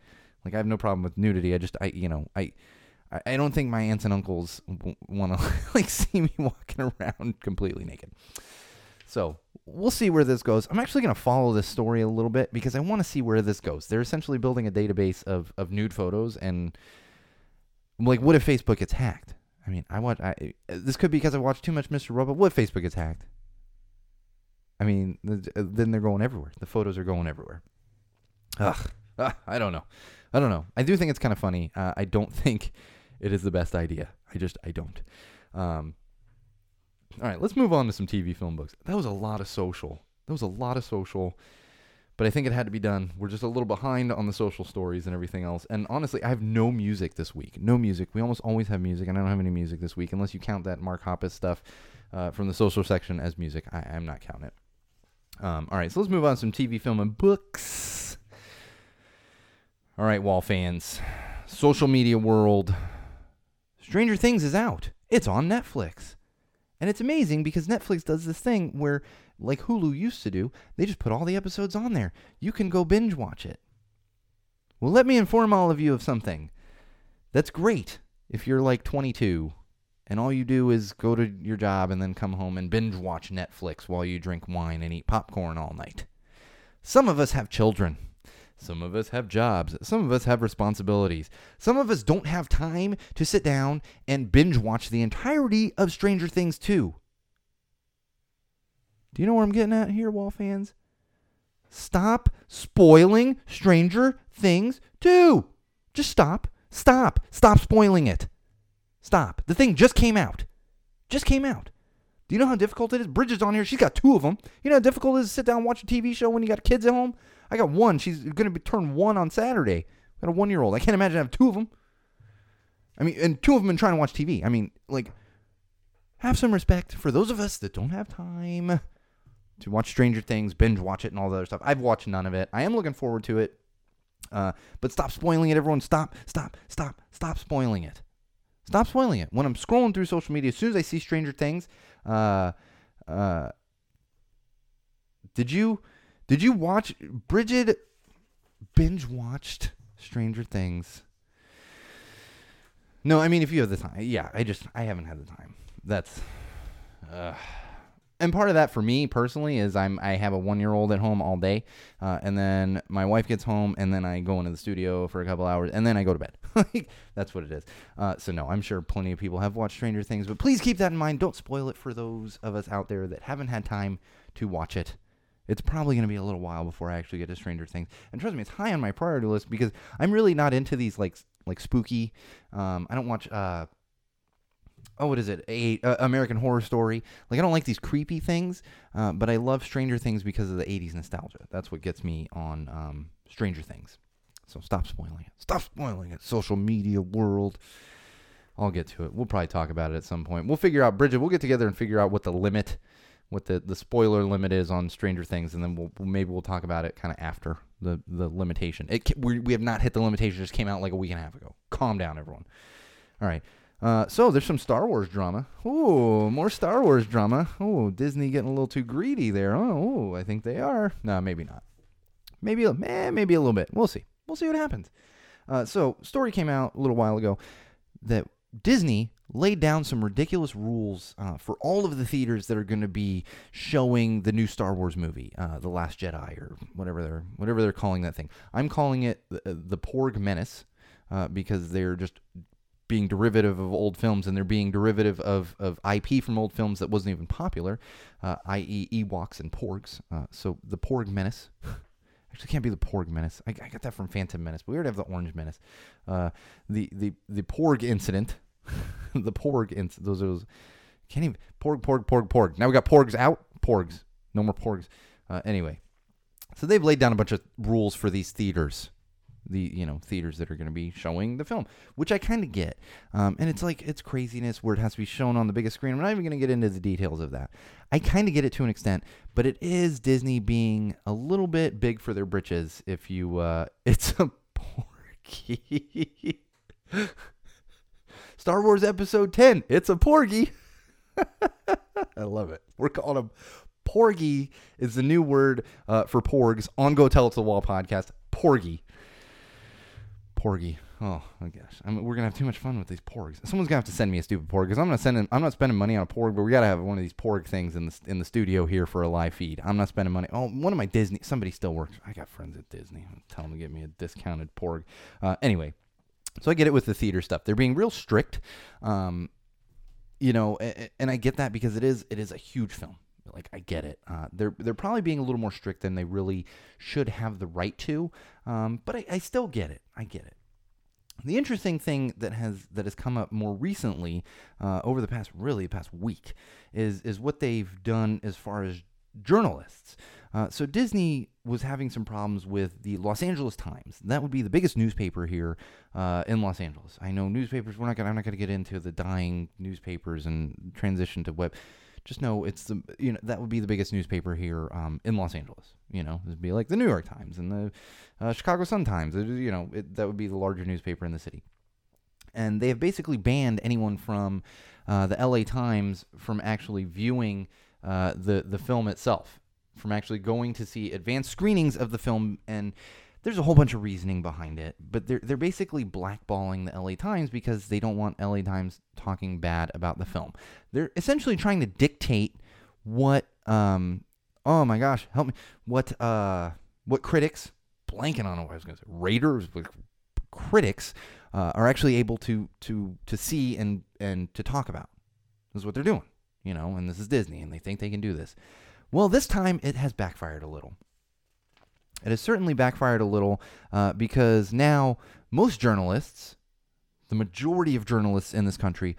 like, I have no problem with nudity. I just I you know I. I don't think my aunts and uncles w- want to like see me walking around completely naked. So we'll see where this goes. I'm actually going to follow this story a little bit because I want to see where this goes. They're essentially building a database of, of nude photos and like, what if Facebook gets hacked? I mean, I watch. I, this could be because I watched too much Mr. Robot. What if Facebook gets hacked? I mean, then they're going everywhere. The photos are going everywhere. Ugh, Ugh I don't know. I don't know. I do think it's kind of funny. Uh, I don't think it is the best idea. I just I don't. Um, all right, let's move on to some TV film books. That was a lot of social. That was a lot of social. but I think it had to be done. We're just a little behind on the social stories and everything else. And honestly, I have no music this week. No music. We almost always have music, and I don't have any music this week unless you count that Mark Hoppus stuff uh, from the social section as music. I, I'm not counting it. Um, all right, so let's move on to some TV, film, and books. All right, wall fans, social media world. Stranger Things is out. It's on Netflix. And it's amazing because Netflix does this thing where, like Hulu used to do, they just put all the episodes on there. You can go binge watch it. Well, let me inform all of you of something. That's great if you're like 22 and all you do is go to your job and then come home and binge watch Netflix while you drink wine and eat popcorn all night. Some of us have children. Some of us have jobs. Some of us have responsibilities. Some of us don't have time to sit down and binge watch the entirety of Stranger Things 2. Do you know where I'm getting at here, Wall fans? Stop spoiling Stranger Things 2. Just stop. Stop. Stop spoiling it. Stop. The thing just came out. Just came out. Do you know how difficult it is? Bridget's on here. She's got two of them. You know how difficult it is to sit down and watch a TV show when you got kids at home? I got one. She's going to be turn one on Saturday. I got a one year old. I can't imagine having two of them. I mean, and two of them been trying to watch TV. I mean, like, have some respect for those of us that don't have time to watch Stranger Things, binge watch it, and all the other stuff. I've watched none of it. I am looking forward to it. Uh, but stop spoiling it, everyone. Stop, stop, stop, stop spoiling it. Stop spoiling it. When I'm scrolling through social media, as soon as I see Stranger Things, uh, uh, did you did you watch Bridget binge watched Stranger Things? No, I mean if you have the time. Yeah, I just I haven't had the time. That's uh, and part of that for me personally is I'm I have a one year old at home all day, uh, and then my wife gets home, and then I go into the studio for a couple hours, and then I go to bed. Like, that's what it is. Uh, so no, I'm sure plenty of people have watched Stranger Things, but please keep that in mind. Don't spoil it for those of us out there that haven't had time to watch it. It's probably going to be a little while before I actually get to Stranger Things, and trust me, it's high on my priority list because I'm really not into these like like spooky. Um, I don't watch. Uh, oh, what is it? A uh, American Horror Story. Like I don't like these creepy things, uh, but I love Stranger Things because of the '80s nostalgia. That's what gets me on um, Stranger Things. So stop spoiling it. Stop spoiling it. Social media world. I'll get to it. We'll probably talk about it at some point. We'll figure out Bridget. We'll get together and figure out what the limit, what the, the spoiler limit is on Stranger Things, and then we'll maybe we'll talk about it kind of after the the limitation. It we, we have not hit the limitation. It just came out like a week and a half ago. Calm down, everyone. All right. Uh, so there's some Star Wars drama. Ooh, more Star Wars drama. Oh, Disney getting a little too greedy there. Oh, I think they are. No, maybe not. Maybe, eh, maybe a little bit. We'll see. We'll see what happens. Uh, so, story came out a little while ago that Disney laid down some ridiculous rules uh, for all of the theaters that are going to be showing the new Star Wars movie, uh, The Last Jedi, or whatever they're whatever they're calling that thing. I'm calling it the, the Porg Menace uh, because they're just being derivative of old films and they're being derivative of, of IP from old films that wasn't even popular, uh, i.e., Ewoks and Porgs. Uh, so the Porg Menace. Actually, can't be the Porg Menace. I, I, got that from Phantom Menace, but we already have the Orange Menace. Uh, the the the Porg incident, the Porg incident. Those those. Can't even Porg Porg Porg Porg. Now we got Porgs out. Porgs. No more Porgs. Uh, anyway, so they've laid down a bunch of rules for these theaters the you know theaters that are going to be showing the film, which I kind of get. Um, and it's like it's craziness where it has to be shown on the biggest screen. I'm not even going to get into the details of that. I kind of get it to an extent, but it is Disney being a little bit big for their britches. If you, uh, it's a porgy. Star Wars Episode 10. It's a porgy. I love it. We're calling them porgy is the new word uh, for porgs on Go Tell It to the Wall podcast. Porgy. Porgy. Oh my gosh, I mean, we're gonna have too much fun with these porgs. Someone's gonna have to send me a stupid porg because I'm not sending. I'm not spending money on a porg, but we gotta have one of these porg things in the in the studio here for a live feed. I'm not spending money. Oh, one of my Disney. Somebody still works. I got friends at Disney. Tell them to get me a discounted porg. Uh, anyway, so I get it with the theater stuff. They're being real strict. Um, you know, and I get that because it is it is a huge film. Like I get it. Uh, they're they're probably being a little more strict than they really should have the right to. Um, but I, I still get it. I get it. The interesting thing that has that has come up more recently, uh, over the past really past week, is is what they've done as far as journalists. Uh, so Disney was having some problems with the Los Angeles Times. That would be the biggest newspaper here uh, in Los Angeles. I know newspapers. We're not gonna. I'm not gonna get into the dying newspapers and transition to web. Just know it's the you know that would be the biggest newspaper here um, in Los Angeles. You know, it'd be like the New York Times and the uh, Chicago Sun Times. You know, it, that would be the larger newspaper in the city. And they have basically banned anyone from uh, the LA Times from actually viewing uh, the the film itself from actually going to see advanced screenings of the film and there's a whole bunch of reasoning behind it, but they're they're basically blackballing the LA Times because they don't want LA Times talking bad about the film. They're essentially trying to dictate what um oh my gosh, help me what uh what critics blanking on what I was going to say with critics uh, are actually able to to to see and and to talk about. This is what they're doing, you know, and this is Disney and they think they can do this. Well, this time it has backfired a little. It has certainly backfired a little uh, because now most journalists, the majority of journalists in this country,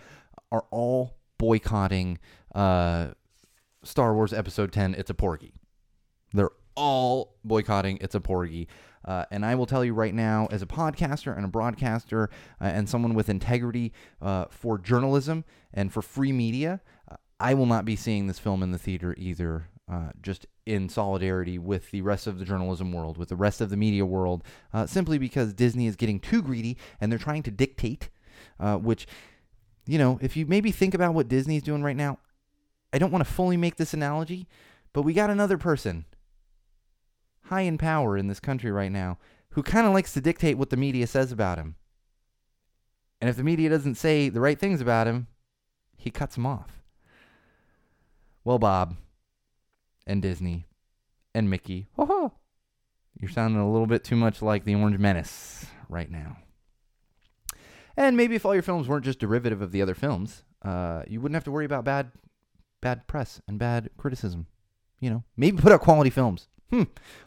are all boycotting uh, Star Wars Episode 10, It's a Porgy. They're all boycotting It's a Porgy. Uh, and I will tell you right now, as a podcaster and a broadcaster uh, and someone with integrity uh, for journalism and for free media, uh, I will not be seeing this film in the theater either uh, just in solidarity with the rest of the journalism world, with the rest of the media world, uh, simply because Disney is getting too greedy and they're trying to dictate, uh, which, you know, if you maybe think about what Disney's doing right now, I don't want to fully make this analogy, but we got another person high in power in this country right now who kind of likes to dictate what the media says about him. And if the media doesn't say the right things about him, he cuts them off. Well, Bob, and Disney and Mickey. ho! You're sounding a little bit too much like the Orange Menace right now. And maybe if all your films weren't just derivative of the other films, uh, you wouldn't have to worry about bad, bad press and bad criticism. You know, maybe put out quality films. Hmm.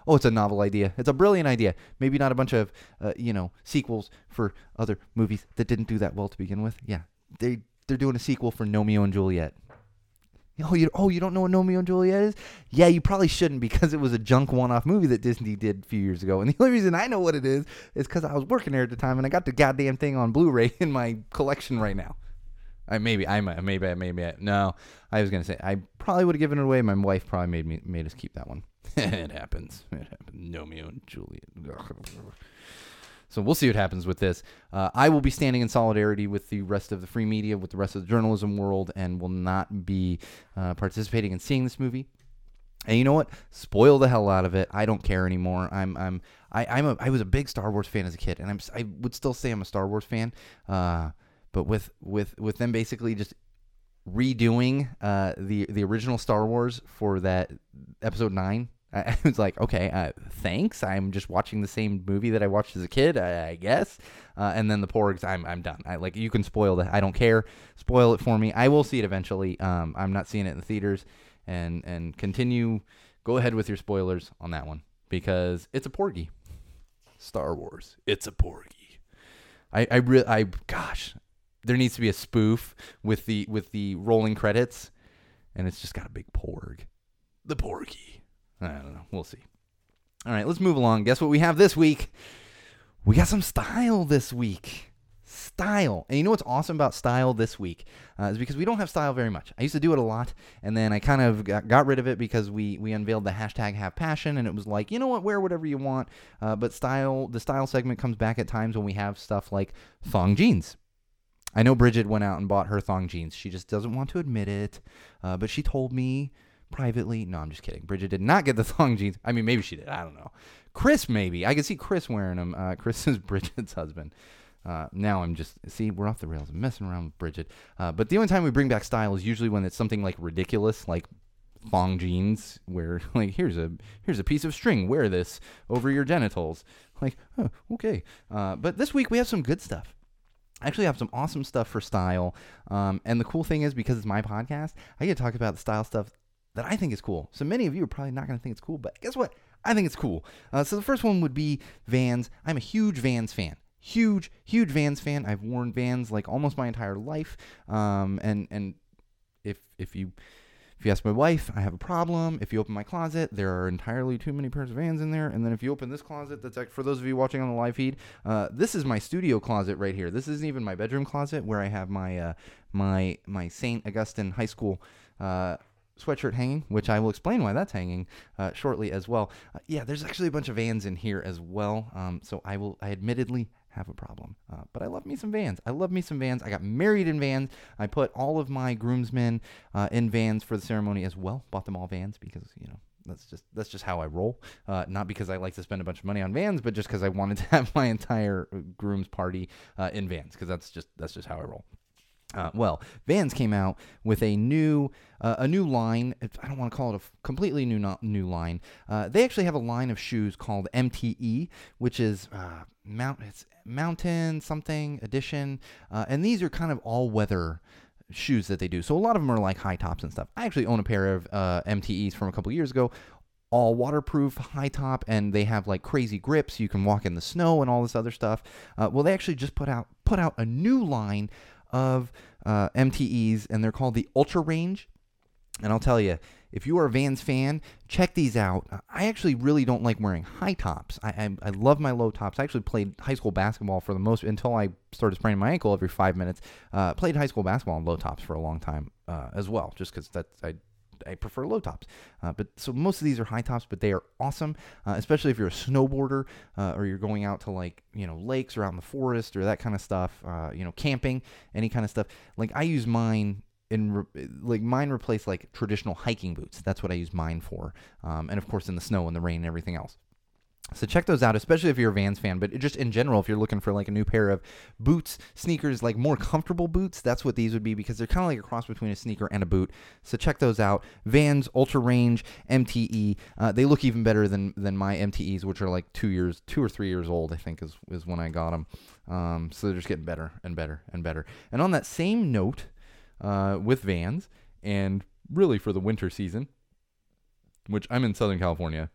Oh, it's a novel idea. It's a brilliant idea. Maybe not a bunch of, uh, you know, sequels for other movies that didn't do that well to begin with. Yeah, they they're doing a sequel for Gnomeo and Juliet. Oh, you oh you don't know what Gnomeo and Juliet is? Yeah, you probably shouldn't because it was a junk one-off movie that Disney did a few years ago. And the only reason I know what it is is because I was working there at the time and I got the goddamn thing on Blu-ray in my collection right now. I maybe I might maybe I maybe I, no. I was gonna say I probably would have given it away. My wife probably made me made us keep that one. it happens. It happens. Gnomeo and Juliet. So we'll see what happens with this. Uh, I will be standing in solidarity with the rest of the free media, with the rest of the journalism world, and will not be uh, participating in seeing this movie. And you know what? Spoil the hell out of it. I don't care anymore. I'm I'm I, I'm a I was a big Star Wars fan as a kid, and I'm I would still say I'm a Star Wars fan. Uh, but with with with them basically just redoing uh, the the original Star Wars for that Episode Nine I was like, okay, uh, thanks. I'm just watching the same movie that I watched as a kid, I, I guess. Uh, and then the Porgs, I'm I'm done. I like you can spoil that. I don't care. Spoil it for me. I will see it eventually. Um, I'm not seeing it in the theaters, and and continue. Go ahead with your spoilers on that one because it's a Porgy. Star Wars. It's a Porgy. I I really I gosh, there needs to be a spoof with the with the rolling credits, and it's just got a big Porg. The Porgy. I don't know. We'll see. All right, let's move along. Guess what we have this week? We got some style this week. Style. And you know what's awesome about style this week uh, is because we don't have style very much. I used to do it a lot, and then I kind of got, got, rid of it because we we unveiled the hashtag Have Passion, and it was like, you know what, wear whatever you want. Uh, but style, the style segment comes back at times when we have stuff like thong jeans. I know Bridget went out and bought her thong jeans. She just doesn't want to admit it, uh, but she told me privately. No, I'm just kidding. Bridget did not get the thong jeans. I mean, maybe she did. I don't know. Chris, maybe. I can see Chris wearing them. Uh, Chris is Bridget's husband. Uh, now I'm just see we're off the rails. I'm messing around with Bridget. Uh, but the only time we bring back style is usually when it's something like ridiculous, like thong jeans, where like here's a here's a piece of string. Wear this over your genitals. Like, oh, okay. Uh, but this week we have some good stuff. I actually have some awesome stuff for style. Um, and the cool thing is because it's my podcast, I get to talk about the style stuff that I think is cool. So many of you are probably not going to think it's cool, but guess what? I think it's cool. Uh, so the first one would be Vans. I'm a huge Vans fan. Huge, huge Vans fan. I've worn Vans like almost my entire life. Um, and and if if you if you ask my wife, I have a problem. If you open my closet, there are entirely too many pairs of Vans in there. And then if you open this closet, that's like, for those of you watching on the live feed, uh, this is my studio closet right here. This isn't even my bedroom closet where I have my uh, my my Saint Augustine High School. Uh, sweatshirt hanging, which I will explain why that's hanging uh, shortly as well. Uh, yeah, there's actually a bunch of Vans in here as well. Um, so I will, I admittedly have a problem. Uh, but I love me some Vans. I love me some Vans. I got married in Vans. I put all of my groomsmen uh, in Vans for the ceremony as well. Bought them all Vans because you know that's just that's just how I roll. Uh, not because I like to spend a bunch of money on Vans, but just because I wanted to have my entire groom's party uh, in Vans because that's just that's just how I roll. Uh, well, Vans came out with a new uh, a new line. I don't want to call it a completely new not new line. Uh, they actually have a line of shoes called MTE, which is uh, mount it's mountain something edition, uh, and these are kind of all weather shoes that they do. So a lot of them are like high tops and stuff. I actually own a pair of uh, MTEs from a couple years ago. All waterproof, high top, and they have like crazy grips. You can walk in the snow and all this other stuff. well, they actually just put out put out a new line of uh, MTEs, and they're called the Ultra Range. And I'll tell you, if you are a Vans fan, check these out. I actually really don't like wearing high tops. I, I, I, love my low tops. I actually played high school basketball for the most until I started spraining my ankle every five minutes. Uh, played high school basketball in low tops for a long time uh, as well, just because that's I I prefer low tops. Uh, but so most of these are high tops, but they are awesome, uh, especially if you're a snowboarder uh, or you're going out to like you know lakes or out in the forest or that kind of stuff. Uh, you know, camping, any kind of stuff. Like I use mine in re- like mine replace like traditional hiking boots. That's what I use mine for. Um, and of course in the snow and the rain and everything else. So check those out, especially if you're a Vans fan. But just in general, if you're looking for like a new pair of boots, sneakers, like more comfortable boots, that's what these would be because they're kind of like a cross between a sneaker and a boot. So check those out. Vans Ultra Range MTE. Uh, they look even better than than my MTEs, which are like two years, two or three years old. I think is is when I got them. Um, so they're just getting better and better and better. And on that same note, uh, with Vans, and really for the winter season, which I'm in Southern California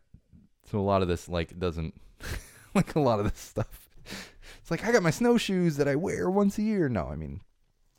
so a lot of this like doesn't like a lot of this stuff. It's like I got my snowshoes that I wear once a year. No, I mean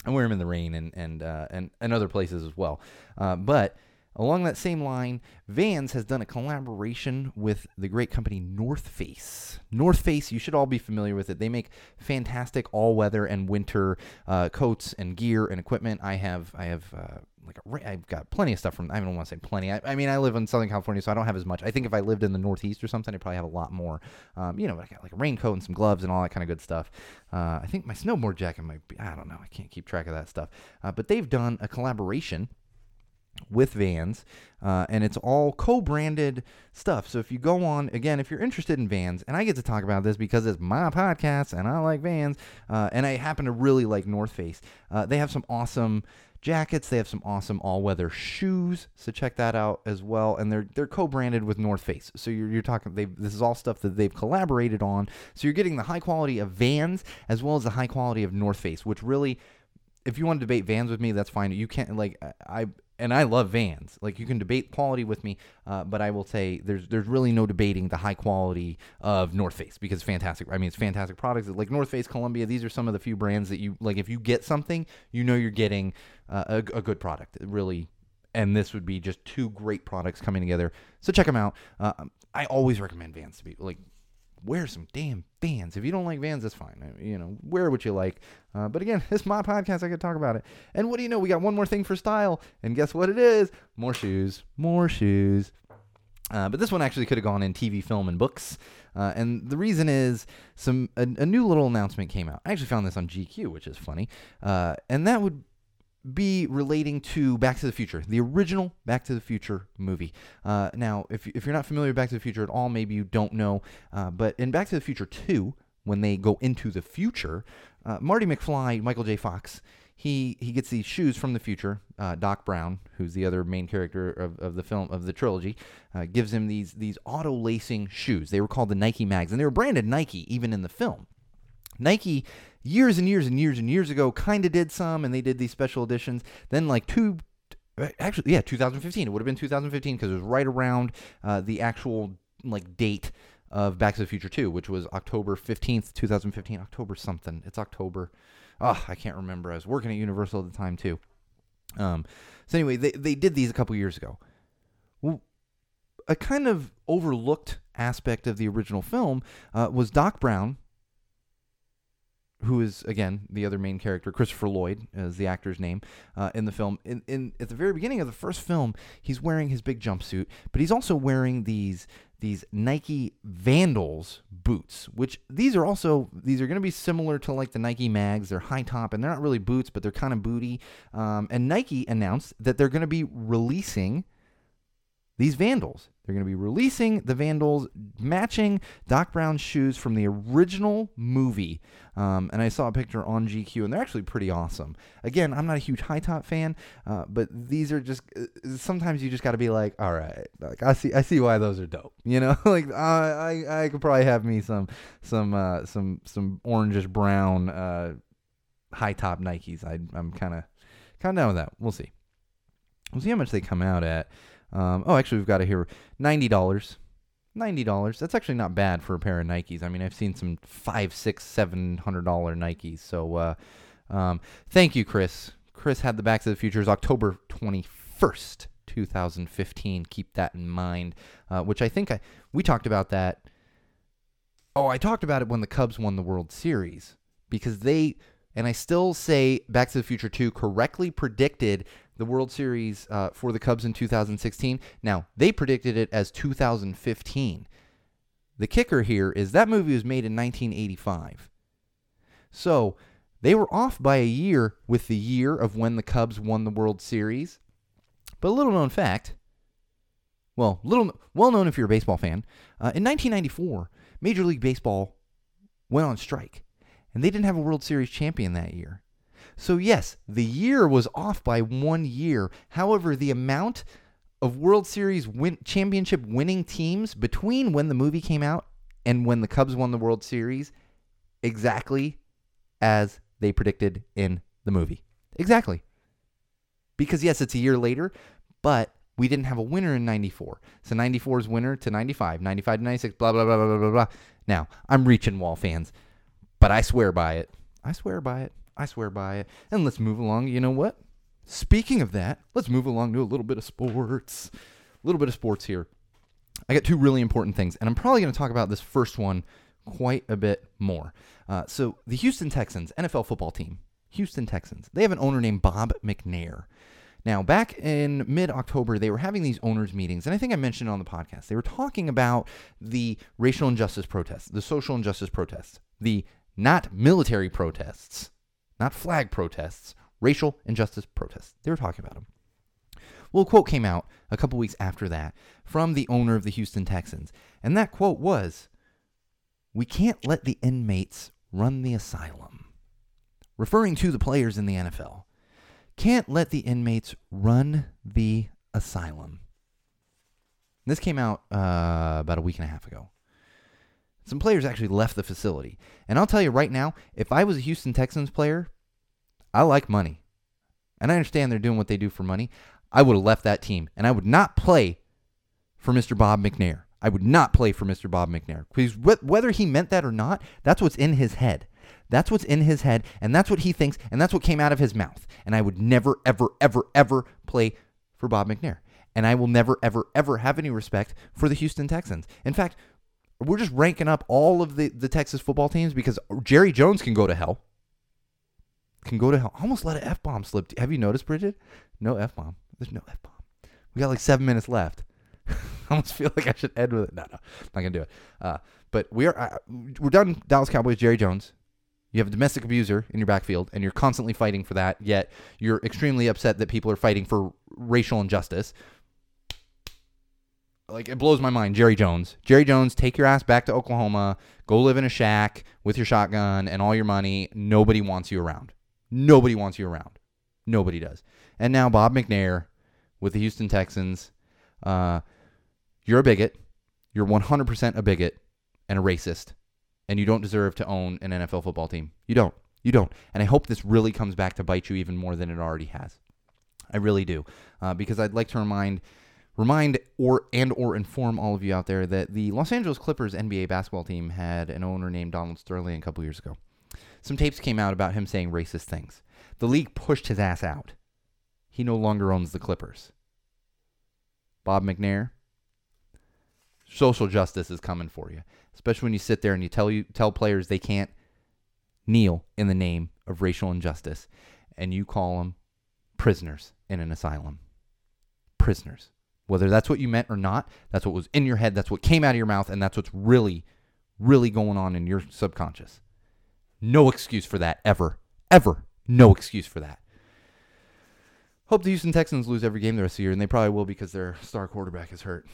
I wear them in the rain and and uh, and and other places as well. Uh, but along that same line, Vans has done a collaboration with the great company North Face. North Face, you should all be familiar with it. They make fantastic all-weather and winter uh, coats and gear and equipment. I have I have uh, like a, I've got plenty of stuff from. I don't want to say plenty. I, I, mean, I live in Southern California, so I don't have as much. I think if I lived in the Northeast or something, I'd probably have a lot more. Um, you know, I got like a raincoat and some gloves and all that kind of good stuff. Uh, I think my snowboard jacket might be. I don't know. I can't keep track of that stuff. Uh, but they've done a collaboration with Vans, uh, and it's all co-branded stuff. So if you go on again, if you're interested in Vans, and I get to talk about this because it's my podcast and I like Vans, uh, and I happen to really like North Face. Uh, they have some awesome jackets. They have some awesome all-weather shoes, so check that out as well. And they're they're co-branded with North Face, so you're, you're talking. They this is all stuff that they've collaborated on. So you're getting the high quality of Vans as well as the high quality of North Face, which really if you want to debate Vans with me, that's fine. You can't like I and I love Vans. Like you can debate quality with me, uh, but I will say there's there's really no debating the high quality of North Face because it's fantastic. I mean, it's fantastic products. Like North Face, Columbia. These are some of the few brands that you like. If you get something, you know you're getting uh, a, a good product. Really and this would be just two great products coming together. So check them out. Uh, I always recommend Vans to be like wear some damn Vans. If you don't like Vans, that's fine. You know, wear what you like. Uh, but again, it's my podcast. I can talk about it. And what do you know? We got one more thing for style. And guess what it is? More shoes. More shoes. Uh, but this one actually could have gone in TV, film, and books. Uh, and the reason is some a, a, new little announcement came out. I actually found this on GQ, which is funny. Uh, and that would be relating to Back to the Future, the original Back to the Future movie. Uh, now, if, if you're not familiar with Back to the Future at all, maybe you don't know, uh, but in Back to the Future 2, when they go into the future, uh, Marty McFly, Michael J. Fox, he, he gets these shoes from the future. Uh, Doc Brown, who's the other main character of, of the film of the trilogy, uh, gives him these these auto lacing shoes. They were called the Nike Mags, and they were branded Nike even in the film. Nike years and years and years and years ago kind of did some and they did these special editions. Then like two actually yeah 2015 it would have been 2015 because it was right around uh, the actual like date of Back to the Future 2 which was October 15th 2015 October something. It's October. Oh I can't remember. I was working at Universal at the time too. Um, so anyway, they they did these a couple years ago. Well, a kind of overlooked aspect of the original film uh, was Doc Brown, who is again the other main character, Christopher Lloyd, is the actor's name uh, in the film. In, in at the very beginning of the first film, he's wearing his big jumpsuit, but he's also wearing these these Nike Vandals boots, which these are also these are going to be similar to like the Nike Mags. They're high top and they're not really boots, but they're kind of booty. Um, and Nike announced that they're going to be releasing these Vandals. They're going to be releasing the Vandals matching Doc Brown's shoes from the original movie. Um, and I saw a picture on GQ, and they're actually pretty awesome. Again, I'm not a huge high top fan, uh, but these are just uh, sometimes you just got to be like, all right, like I see, I see why those are dope. You know, like I, I could probably have me some, some, uh, some, some orangish brown uh, high top Nikes. I, I'm kind of, kind of down with that. We'll see. We'll see how much they come out at. Um, oh, actually, we've got it here. Ninety dollars. Ninety dollars. That's actually not bad for a pair of Nikes. I mean, I've seen some five, six, seven hundred dollar Nikes. So, uh, um, thank you, Chris. Chris had the Back to the Futures October twenty first, two thousand fifteen. Keep that in mind. Uh, which I think I we talked about that. Oh, I talked about it when the Cubs won the World Series because they and I still say Back to the Future 2 correctly predicted the World Series uh, for the Cubs in 2016. Now, they predicted it as 2015. The kicker here is that movie was made in 1985. So they were off by a year with the year of when the Cubs won the World Series. But a little known fact, well, little well known if you're a baseball fan, uh, in 1994, Major League Baseball went on strike, and they didn't have a World Series champion that year. So, yes, the year was off by one year. However, the amount of World Series win- championship winning teams between when the movie came out and when the Cubs won the World Series exactly as they predicted in the movie. Exactly. Because, yes, it's a year later, but we didn't have a winner in 94. So 94's winner to 95, 95 to 96, blah, blah, blah, blah, blah, blah. Now, I'm reaching wall fans, but I swear by it. I swear by it. I swear by it. And let's move along. You know what? Speaking of that, let's move along to a little bit of sports. A little bit of sports here. I got two really important things, and I'm probably going to talk about this first one quite a bit more. Uh, so, the Houston Texans, NFL football team, Houston Texans, they have an owner named Bob McNair. Now, back in mid October, they were having these owners' meetings, and I think I mentioned it on the podcast. They were talking about the racial injustice protests, the social injustice protests, the not military protests not flag protests, racial injustice protests. They were talking about them. Well, a quote came out a couple weeks after that from the owner of the Houston Texans, and that quote was We can't let the inmates run the asylum. Referring to the players in the NFL. Can't let the inmates run the asylum. This came out uh, about a week and a half ago. Some players actually left the facility. And I'll tell you right now, if I was a Houston Texans player, I like money. And I understand they're doing what they do for money. I would have left that team. And I would not play for Mr. Bob McNair. I would not play for Mr. Bob McNair. Because whether he meant that or not, that's what's in his head. That's what's in his head, and that's what he thinks, and that's what came out of his mouth. And I would never, ever, ever, ever play for Bob McNair. And I will never, ever, ever have any respect for the Houston Texans. In fact, we're just ranking up all of the, the Texas football teams because Jerry Jones can go to hell. Can go to hell. Almost let an F bomb slip. Have you noticed, Bridget? No F bomb. There's no F bomb. We got like seven minutes left. I almost feel like I should end with it. No, no, I'm not gonna do it. Uh, but we are uh, we're done. Dallas Cowboys. Jerry Jones. You have a domestic abuser in your backfield, and you're constantly fighting for that. Yet you're extremely upset that people are fighting for racial injustice like it blows my mind. Jerry Jones, Jerry Jones, take your ass back to Oklahoma, go live in a shack with your shotgun and all your money. Nobody wants you around. Nobody wants you around. Nobody does. And now Bob McNair with the Houston Texans. Uh, you're a bigot. You're 100% a bigot and a racist, and you don't deserve to own an NFL football team. You don't. You don't. And I hope this really comes back to bite you even more than it already has. I really do, uh, because I'd like to remind remind or and or inform all of you out there that the Los Angeles Clippers NBA basketball team had an owner named Donald Sterling a couple years ago. Some tapes came out about him saying racist things. The league pushed his ass out. he no longer owns the Clippers. Bob McNair, social justice is coming for you, especially when you sit there and you tell you tell players they can't kneel in the name of racial injustice, and you call them prisoners in an asylum. Prisoners. Whether that's what you meant or not, that's what was in your head, that's what came out of your mouth, and that's what's really, really going on in your subconscious. No excuse for that, ever. Ever. No excuse for that. Hope the Houston Texans lose every game the rest of the year, and they probably will because their star quarterback is hurt.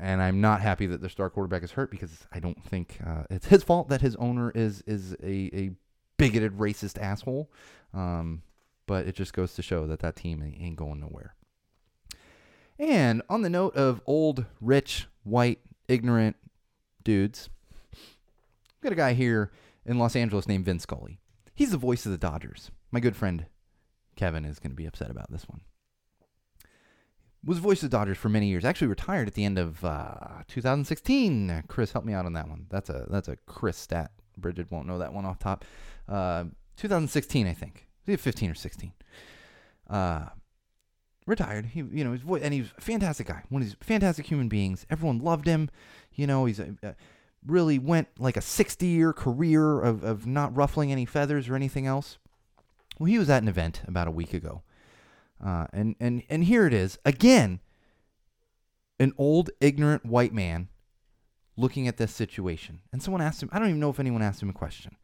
And I'm not happy that their star quarterback is hurt because I don't think uh, it's his fault that his owner is is a, a bigoted, racist asshole. Um, but it just goes to show that that team ain't going nowhere. And on the note of old, rich, white, ignorant dudes, we've got a guy here in Los Angeles named Vin Scully. He's the voice of the Dodgers. My good friend Kevin is going to be upset about this one. Was voice of the Dodgers for many years. Actually retired at the end of uh, 2016. Chris, help me out on that one. That's a that's a Chris stat. Bridget won't know that one off top. Uh, 2016, I think. 15 or 16. Uh, retired. He, you know, his voice, and he's a fantastic guy. One of these fantastic human beings. Everyone loved him. You know, he's a, a really went like a 60 year career of, of not ruffling any feathers or anything else. Well, he was at an event about a week ago. Uh, and, and, and here it is again an old, ignorant white man looking at this situation. And someone asked him, I don't even know if anyone asked him a question.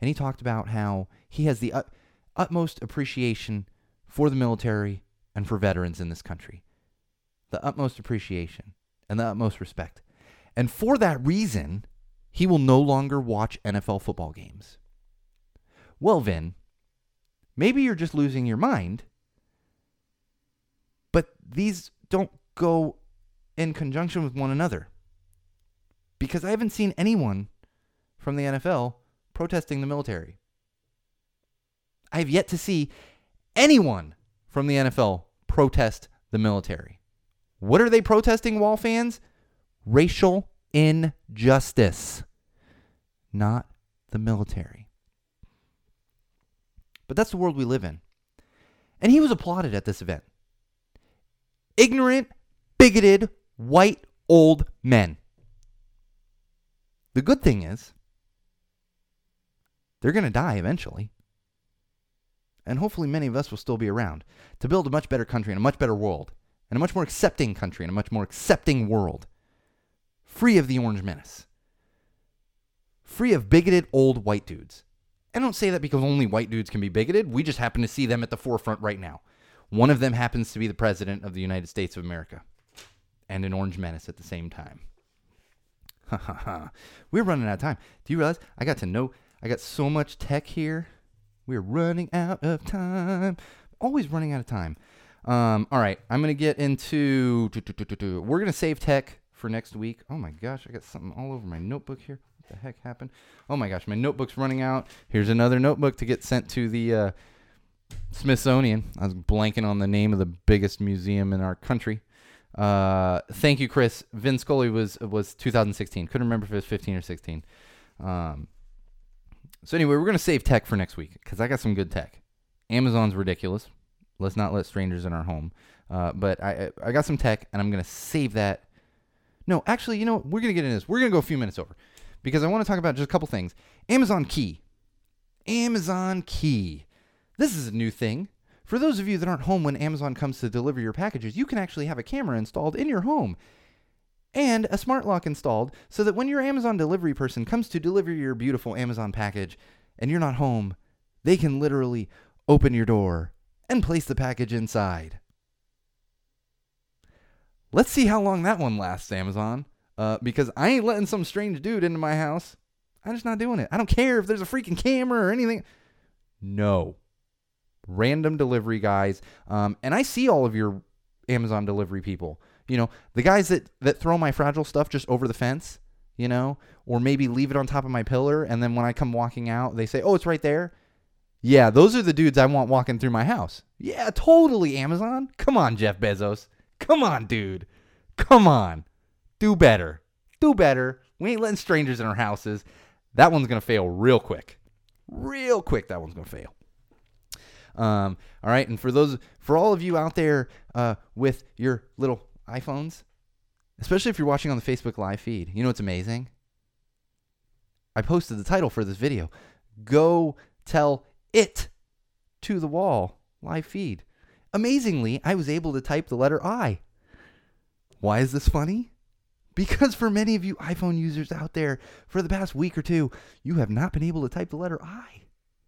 And he talked about how he has the ut- utmost appreciation for the military and for veterans in this country. The utmost appreciation and the utmost respect. And for that reason, he will no longer watch NFL football games. Well, Vin, maybe you're just losing your mind, but these don't go in conjunction with one another. Because I haven't seen anyone from the NFL protesting the military. I have yet to see anyone from the NFL protest the military. What are they protesting, Wall fans? Racial injustice, not the military. But that's the world we live in. And he was applauded at this event. Ignorant, bigoted, white, old men. The good thing is, they're going to die eventually and hopefully many of us will still be around to build a much better country and a much better world and a much more accepting country and a much more accepting world free of the orange menace. Free of bigoted old white dudes. I don't say that because only white dudes can be bigoted. We just happen to see them at the forefront right now. One of them happens to be the president of the united states of america and an orange menace at the same time. We're running out of time. Do you realize? I got to know i got so much tech here. We're running out of time. Always running out of time. Um, all right, I'm gonna get into. We're gonna save tech for next week. Oh my gosh, I got something all over my notebook here. What the heck happened? Oh my gosh, my notebook's running out. Here's another notebook to get sent to the uh, Smithsonian. I was blanking on the name of the biggest museum in our country. Uh, thank you, Chris. Vin Scully was was 2016. Couldn't remember if it was 15 or 16. Um, so anyway, we're gonna save tech for next week because I got some good tech. Amazon's ridiculous. Let's not let strangers in our home. Uh, but I I got some tech and I'm gonna save that. No, actually, you know what? we're gonna get into this. We're gonna go a few minutes over because I want to talk about just a couple things. Amazon Key. Amazon Key. This is a new thing. For those of you that aren't home when Amazon comes to deliver your packages, you can actually have a camera installed in your home and a smart lock installed so that when your Amazon delivery person comes to deliver your beautiful Amazon package and you're not home, they can literally open your door and place the package inside. Let's see how long that one lasts, Amazon. Uh, because I ain't letting some strange dude into my house. I'm just not doing it. I don't care if there's a freaking camera or anything. No. Random delivery guys. Um, and I see all of your Amazon delivery people. You know, the guys that that throw my fragile stuff just over the fence, you know, or maybe leave it on top of my pillar and then when I come walking out, they say, "Oh, it's right there." Yeah, those are the dudes I want walking through my house. Yeah, totally Amazon. Come on, Jeff Bezos. Come on, dude. Come on. Do better. Do better. We ain't letting strangers in our houses. That one's going to fail real quick. Real quick, that one's going to fail. Um, all right, and for those, for all of you out there uh, with your little iPhones, especially if you're watching on the Facebook live feed, you know what's amazing? I posted the title for this video. Go tell it to the wall live feed. Amazingly, I was able to type the letter I. Why is this funny? Because for many of you iPhone users out there, for the past week or two, you have not been able to type the letter I.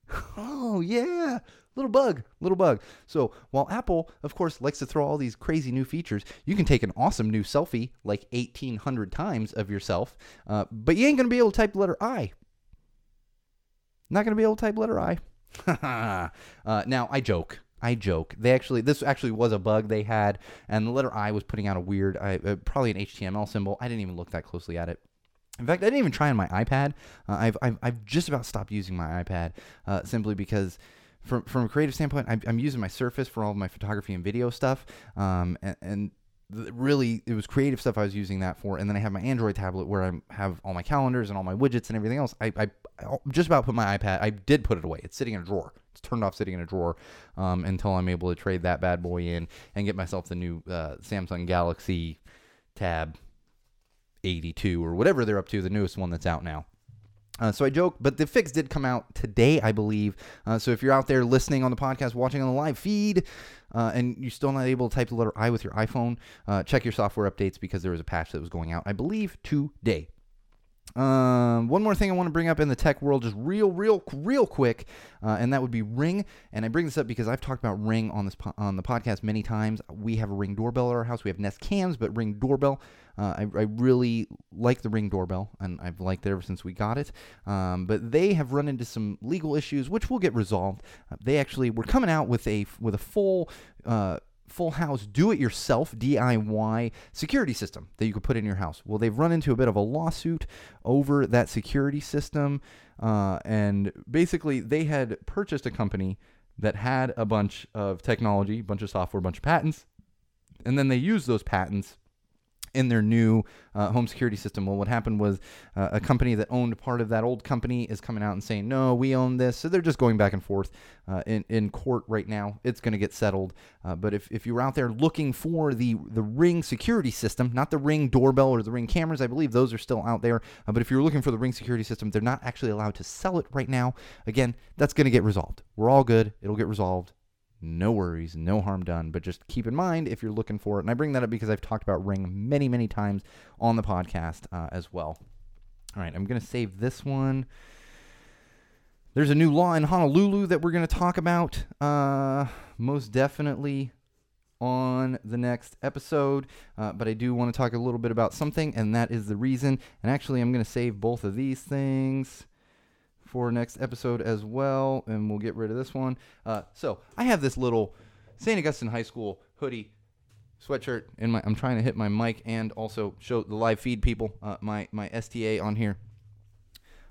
Oh, yeah. Little bug, little bug. So while Apple, of course, likes to throw all these crazy new features, you can take an awesome new selfie, like 1,800 times of yourself, uh, but you ain't going to be able to type the letter I. Not going to be able to type letter I. uh, now, I joke. I joke. They actually, this actually was a bug they had, and the letter I was putting out a weird, uh, probably an HTML symbol. I didn't even look that closely at it. In fact, I didn't even try on my iPad. Uh, I've, I've, I've just about stopped using my iPad uh, simply because, from, from a creative standpoint, I'm, I'm, using my Surface for all of my photography and video stuff. Um, and, and really it was creative stuff I was using that for, and then I have my Android tablet where I have all my calendars and all my widgets and everything else. I, I, I just about put my iPad. I did put it away. It's sitting in a drawer. It's turned off, sitting in a drawer um, until I'm able to trade that bad boy in and get myself the new uh, Samsung Galaxy Tab 82 or whatever they're up to, the newest one that's out now. Uh, so I joke, but the fix did come out today, I believe. Uh, so if you're out there listening on the podcast, watching on the live feed, uh, and you're still not able to type the letter I with your iPhone, uh, check your software updates because there was a patch that was going out, I believe, today. Um, one more thing I want to bring up in the tech world, just real, real, real quick, uh, and that would be Ring. And I bring this up because I've talked about Ring on this po- on the podcast many times. We have a Ring doorbell at our house. We have Nest cams, but Ring doorbell. Uh, I, I, really like the Ring doorbell, and I've liked it ever since we got it. Um, but they have run into some legal issues, which will get resolved. Uh, they actually were coming out with a with a full uh, full house do it yourself DIY security system that you could put in your house. Well, they've run into a bit of a lawsuit over that security system. Uh, and basically, they had purchased a company that had a bunch of technology, a bunch of software, a bunch of patents. And then they used those patents in their new uh, home security system. Well, what happened was uh, a company that owned part of that old company is coming out and saying, no, we own this. So they're just going back and forth uh, in, in court right now. It's going to get settled. Uh, but if, if you're out there looking for the, the Ring security system, not the Ring doorbell or the Ring cameras, I believe those are still out there. Uh, but if you're looking for the Ring security system, they're not actually allowed to sell it right now. Again, that's going to get resolved. We're all good. It'll get resolved no worries, no harm done. But just keep in mind if you're looking for it. And I bring that up because I've talked about Ring many, many times on the podcast uh, as well. All right, I'm going to save this one. There's a new law in Honolulu that we're going to talk about uh, most definitely on the next episode. Uh, but I do want to talk a little bit about something, and that is the reason. And actually, I'm going to save both of these things for next episode as well, and we'll get rid of this one. Uh, so I have this little St. Augustine High School hoodie sweatshirt in my. I'm trying to hit my mic and also show the live feed people uh, my my STA on here.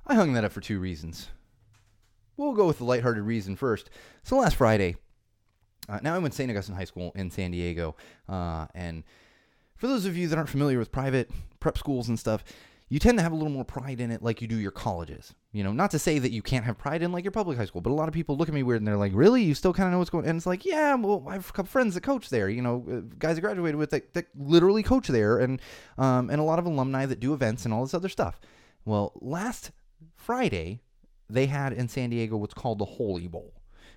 I hung that up for two reasons. We'll go with the lighthearted reason first. So last Friday, uh, now I went to St. Augustine High School in San Diego, uh, and for those of you that aren't familiar with private prep schools and stuff, you tend to have a little more pride in it like you do your colleges. You know, not to say that you can't have pride in like your public high school, but a lot of people look at me weird and they're like, really? You still kind of know what's going on? And it's like, yeah, well, I have a couple friends that coach there, you know, uh, guys I graduated with that, that literally coach there and, um, and a lot of alumni that do events and all this other stuff. Well, last Friday, they had in San Diego what's called the Holy Bowl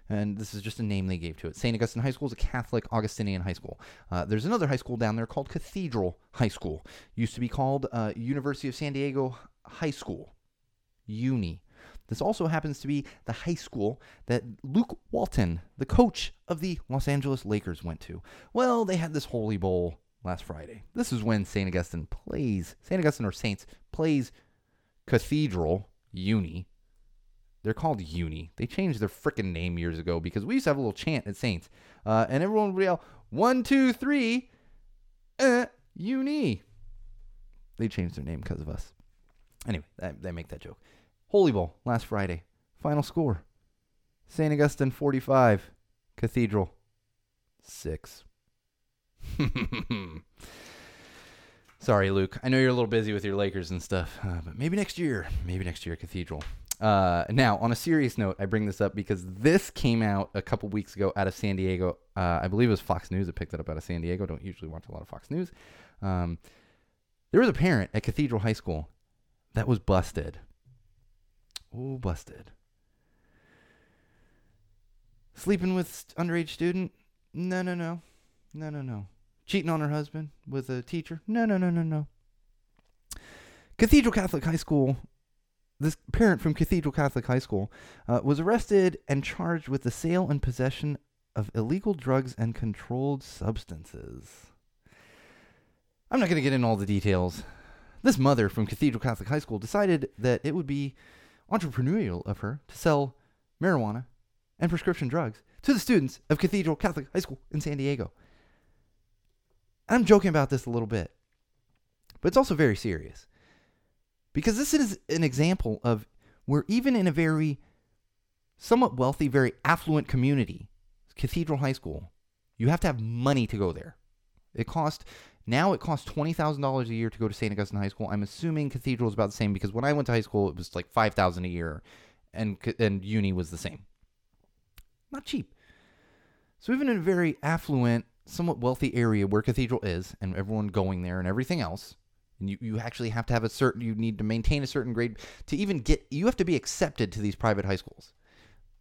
and this is just a name they gave to it. St. Augustine High School is a Catholic Augustinian high school. Uh, there's another high school down there called Cathedral High School. Used to be called uh, University of San Diego High School, Uni. This also happens to be the high school that Luke Walton, the coach of the Los Angeles Lakers, went to. Well, they had this Holy Bowl last Friday. This is when St. Augustine plays, St. Augustine or Saints plays Cathedral Uni they're called Uni. They changed their freaking name years ago because we used to have a little chant at Saints. Uh, and everyone would yell, one, two, three, uh, Uni. They changed their name because of us. Anyway, that, they make that joke. Holy Bowl, last Friday. Final score St. Augustine 45, Cathedral 6. Sorry, Luke. I know you're a little busy with your Lakers and stuff, uh, but maybe next year. Maybe next year, Cathedral. Uh, now, on a serious note, I bring this up because this came out a couple weeks ago out of San Diego. Uh, I believe it was Fox News that picked it up out of San Diego. Don't usually watch a lot of Fox News. Um, there was a parent at Cathedral High School that was busted. Oh, busted. Sleeping with underage student? No, no, no. No, no, no. Cheating on her husband with a teacher? No, no, no, no, no. Cathedral Catholic High School this parent from Cathedral Catholic High School uh, was arrested and charged with the sale and possession of illegal drugs and controlled substances. I'm not going to get into all the details. This mother from Cathedral Catholic High School decided that it would be entrepreneurial of her to sell marijuana and prescription drugs to the students of Cathedral Catholic High School in San Diego. I'm joking about this a little bit, but it's also very serious. Because this is an example of where, even in a very somewhat wealthy, very affluent community, Cathedral High School, you have to have money to go there. It cost now it costs twenty thousand dollars a year to go to St. Augustine High School. I'm assuming Cathedral is about the same because when I went to high school, it was like five thousand a year, and and uni was the same. Not cheap. So even in a very affluent, somewhat wealthy area where Cathedral is, and everyone going there and everything else, and you, you actually have to have a certain you need to maintain a certain grade to even get you have to be accepted to these private high schools.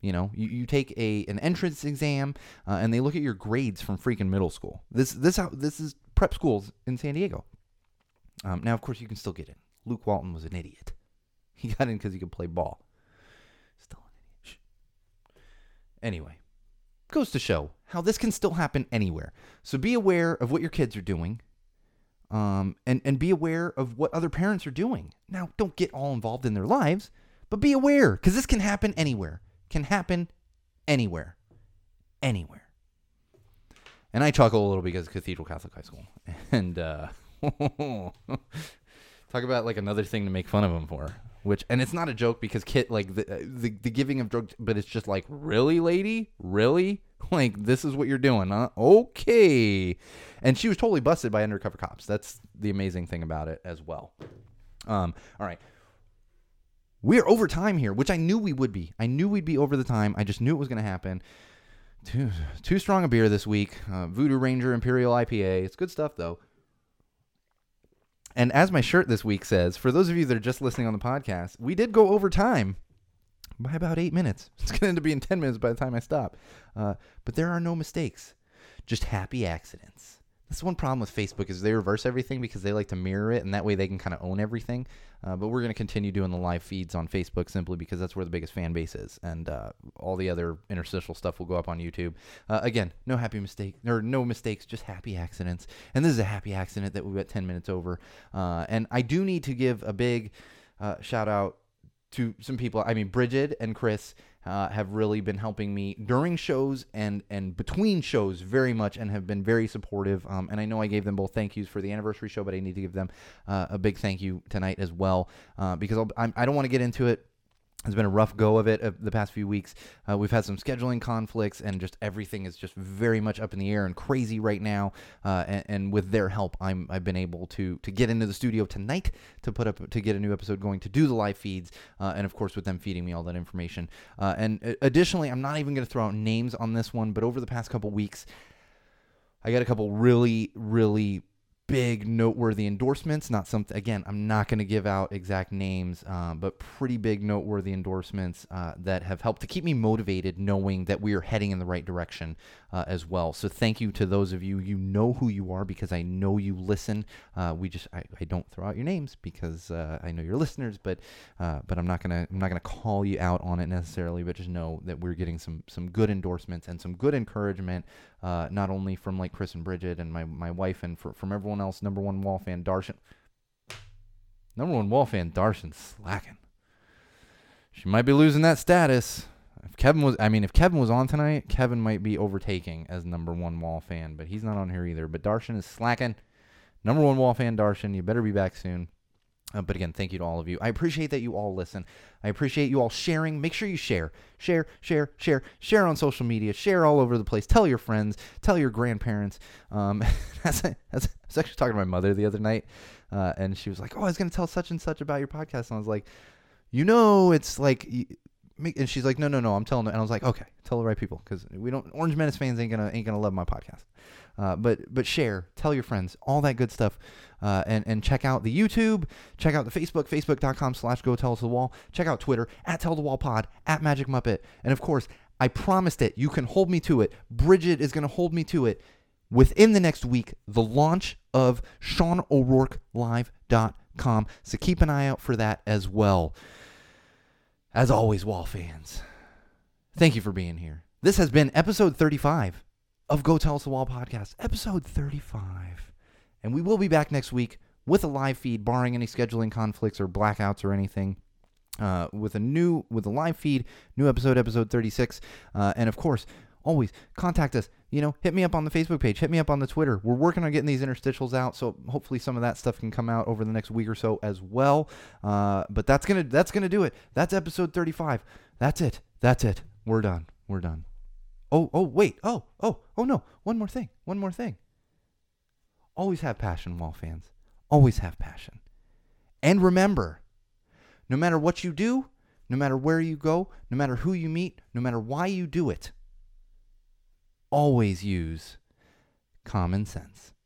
You know you, you take a an entrance exam uh, and they look at your grades from freaking middle school. This this how this is prep schools in san diego. Um, now of course you can still get in. Luke walton was an idiot. He got in because he could play ball. Still an idiot. Anyway goes to show how this can still happen anywhere. So be aware of what your kids are doing um, and and be aware of what other parents are doing. Now, don't get all involved in their lives, but be aware because this can happen anywhere. Can happen anywhere, anywhere. And I chuckle a little because Cathedral Catholic High School, and uh, talk about like another thing to make fun of them for. Which and it's not a joke because kit like the, the the giving of drugs, but it's just like really, lady, really, like this is what you're doing, huh? Okay. And she was totally busted by undercover cops. That's the amazing thing about it as well. Um, all right. We're over time here, which I knew we would be. I knew we'd be over the time. I just knew it was going to happen. Too, too strong a beer this week. Uh, Voodoo Ranger Imperial IPA. It's good stuff, though. And as my shirt this week says, for those of you that are just listening on the podcast, we did go over time by about eight minutes. It's going to end up being 10 minutes by the time I stop. Uh, but there are no mistakes, just happy accidents. That's one problem with Facebook is they reverse everything because they like to mirror it, and that way they can kind of own everything. Uh, but we're going to continue doing the live feeds on Facebook simply because that's where the biggest fan base is, and uh, all the other interstitial stuff will go up on YouTube. Uh, again, no happy mistake or no mistakes, just happy accidents. And this is a happy accident that we got 10 minutes over. Uh, and I do need to give a big uh, shout out to some people. I mean, Bridget and Chris uh, have really been helping me during shows and and between shows very much and have been very supportive. Um, and I know I gave them both thank yous for the anniversary show, but I need to give them uh, a big thank you tonight as well uh, because I'll, I'm, I do not want to get into it it's been a rough go of it the past few weeks. Uh, we've had some scheduling conflicts, and just everything is just very much up in the air and crazy right now. Uh, and, and, with their help, I'm I've been able to to get into the studio tonight to put up to get a new episode going, to do the live feeds, uh, and of course with them feeding me all that information. Uh, and uh, additionally, I'm not even going to throw out names on this one, but over the past couple weeks, I got a couple really really big noteworthy endorsements not something again i'm not going to give out exact names uh, but pretty big noteworthy endorsements uh, that have helped to keep me motivated knowing that we are heading in the right direction uh, as well. So thank you to those of you you know who you are because i know you listen. Uh, we just I, I, don't throw out your names because uh, i know you're listeners but uh, but i'm not to i'm not to call you out on it necessarily but just know that we're getting some some good endorsements and some good encouragement Uh, not only from like chris and bridget and my, my wife and for, from everyone else. Number one wall fan Darshan. Number one wall fan Darshan slacking. She might be losing that status. If Kevin was, I mean, if Kevin was on tonight, Kevin might be overtaking as number one wall fan, but he's not on here either. But Darshan is slacking. Number one wall fan Darshan, you better be back soon. Uh, but again, thank you to all of you. I appreciate that you all listen. I appreciate you all sharing. Make sure you share, share, share, share, share on social media, share all over the place. Tell your friends, tell your grandparents. Um, that's, that's, I was actually talking to my mother the other night, uh, and she was like, "Oh, I was going to tell such and such about your podcast," and I was like, you know, it's like. And she's like, no, no, no, I'm telling her. And I was like, okay, tell the right people because we don't. Orange Menace fans ain't gonna ain't gonna love my podcast. Uh, but but share, tell your friends, all that good stuff, uh, and and check out the YouTube, check out the Facebook, facebook.com/slash Go Tell Us the Wall. Check out Twitter at Tell the Wall Pod at Magic Muppet, and of course, I promised it. You can hold me to it. Bridget is gonna hold me to it. Within the next week, the launch of SeanO'RourkeLive.com. So keep an eye out for that as well. As always, Wall fans, thank you for being here. This has been episode 35 of Go Tell Us the Wall podcast, episode 35. And we will be back next week with a live feed, barring any scheduling conflicts or blackouts or anything. Uh, with a new with a live feed, new episode, episode 36, uh, and of course, always contact us. You know, hit me up on the Facebook page, hit me up on the Twitter. We're working on getting these interstitials out, so hopefully some of that stuff can come out over the next week or so as well. Uh, but that's gonna that's gonna do it. That's episode 35. That's it. That's it. We're done. We're done. Oh, oh, wait. Oh, oh, oh no. One more thing. One more thing. Always have passion, Wall fans. Always have passion. And remember, no matter what you do, no matter where you go, no matter who you meet, no matter why you do it, always use common sense.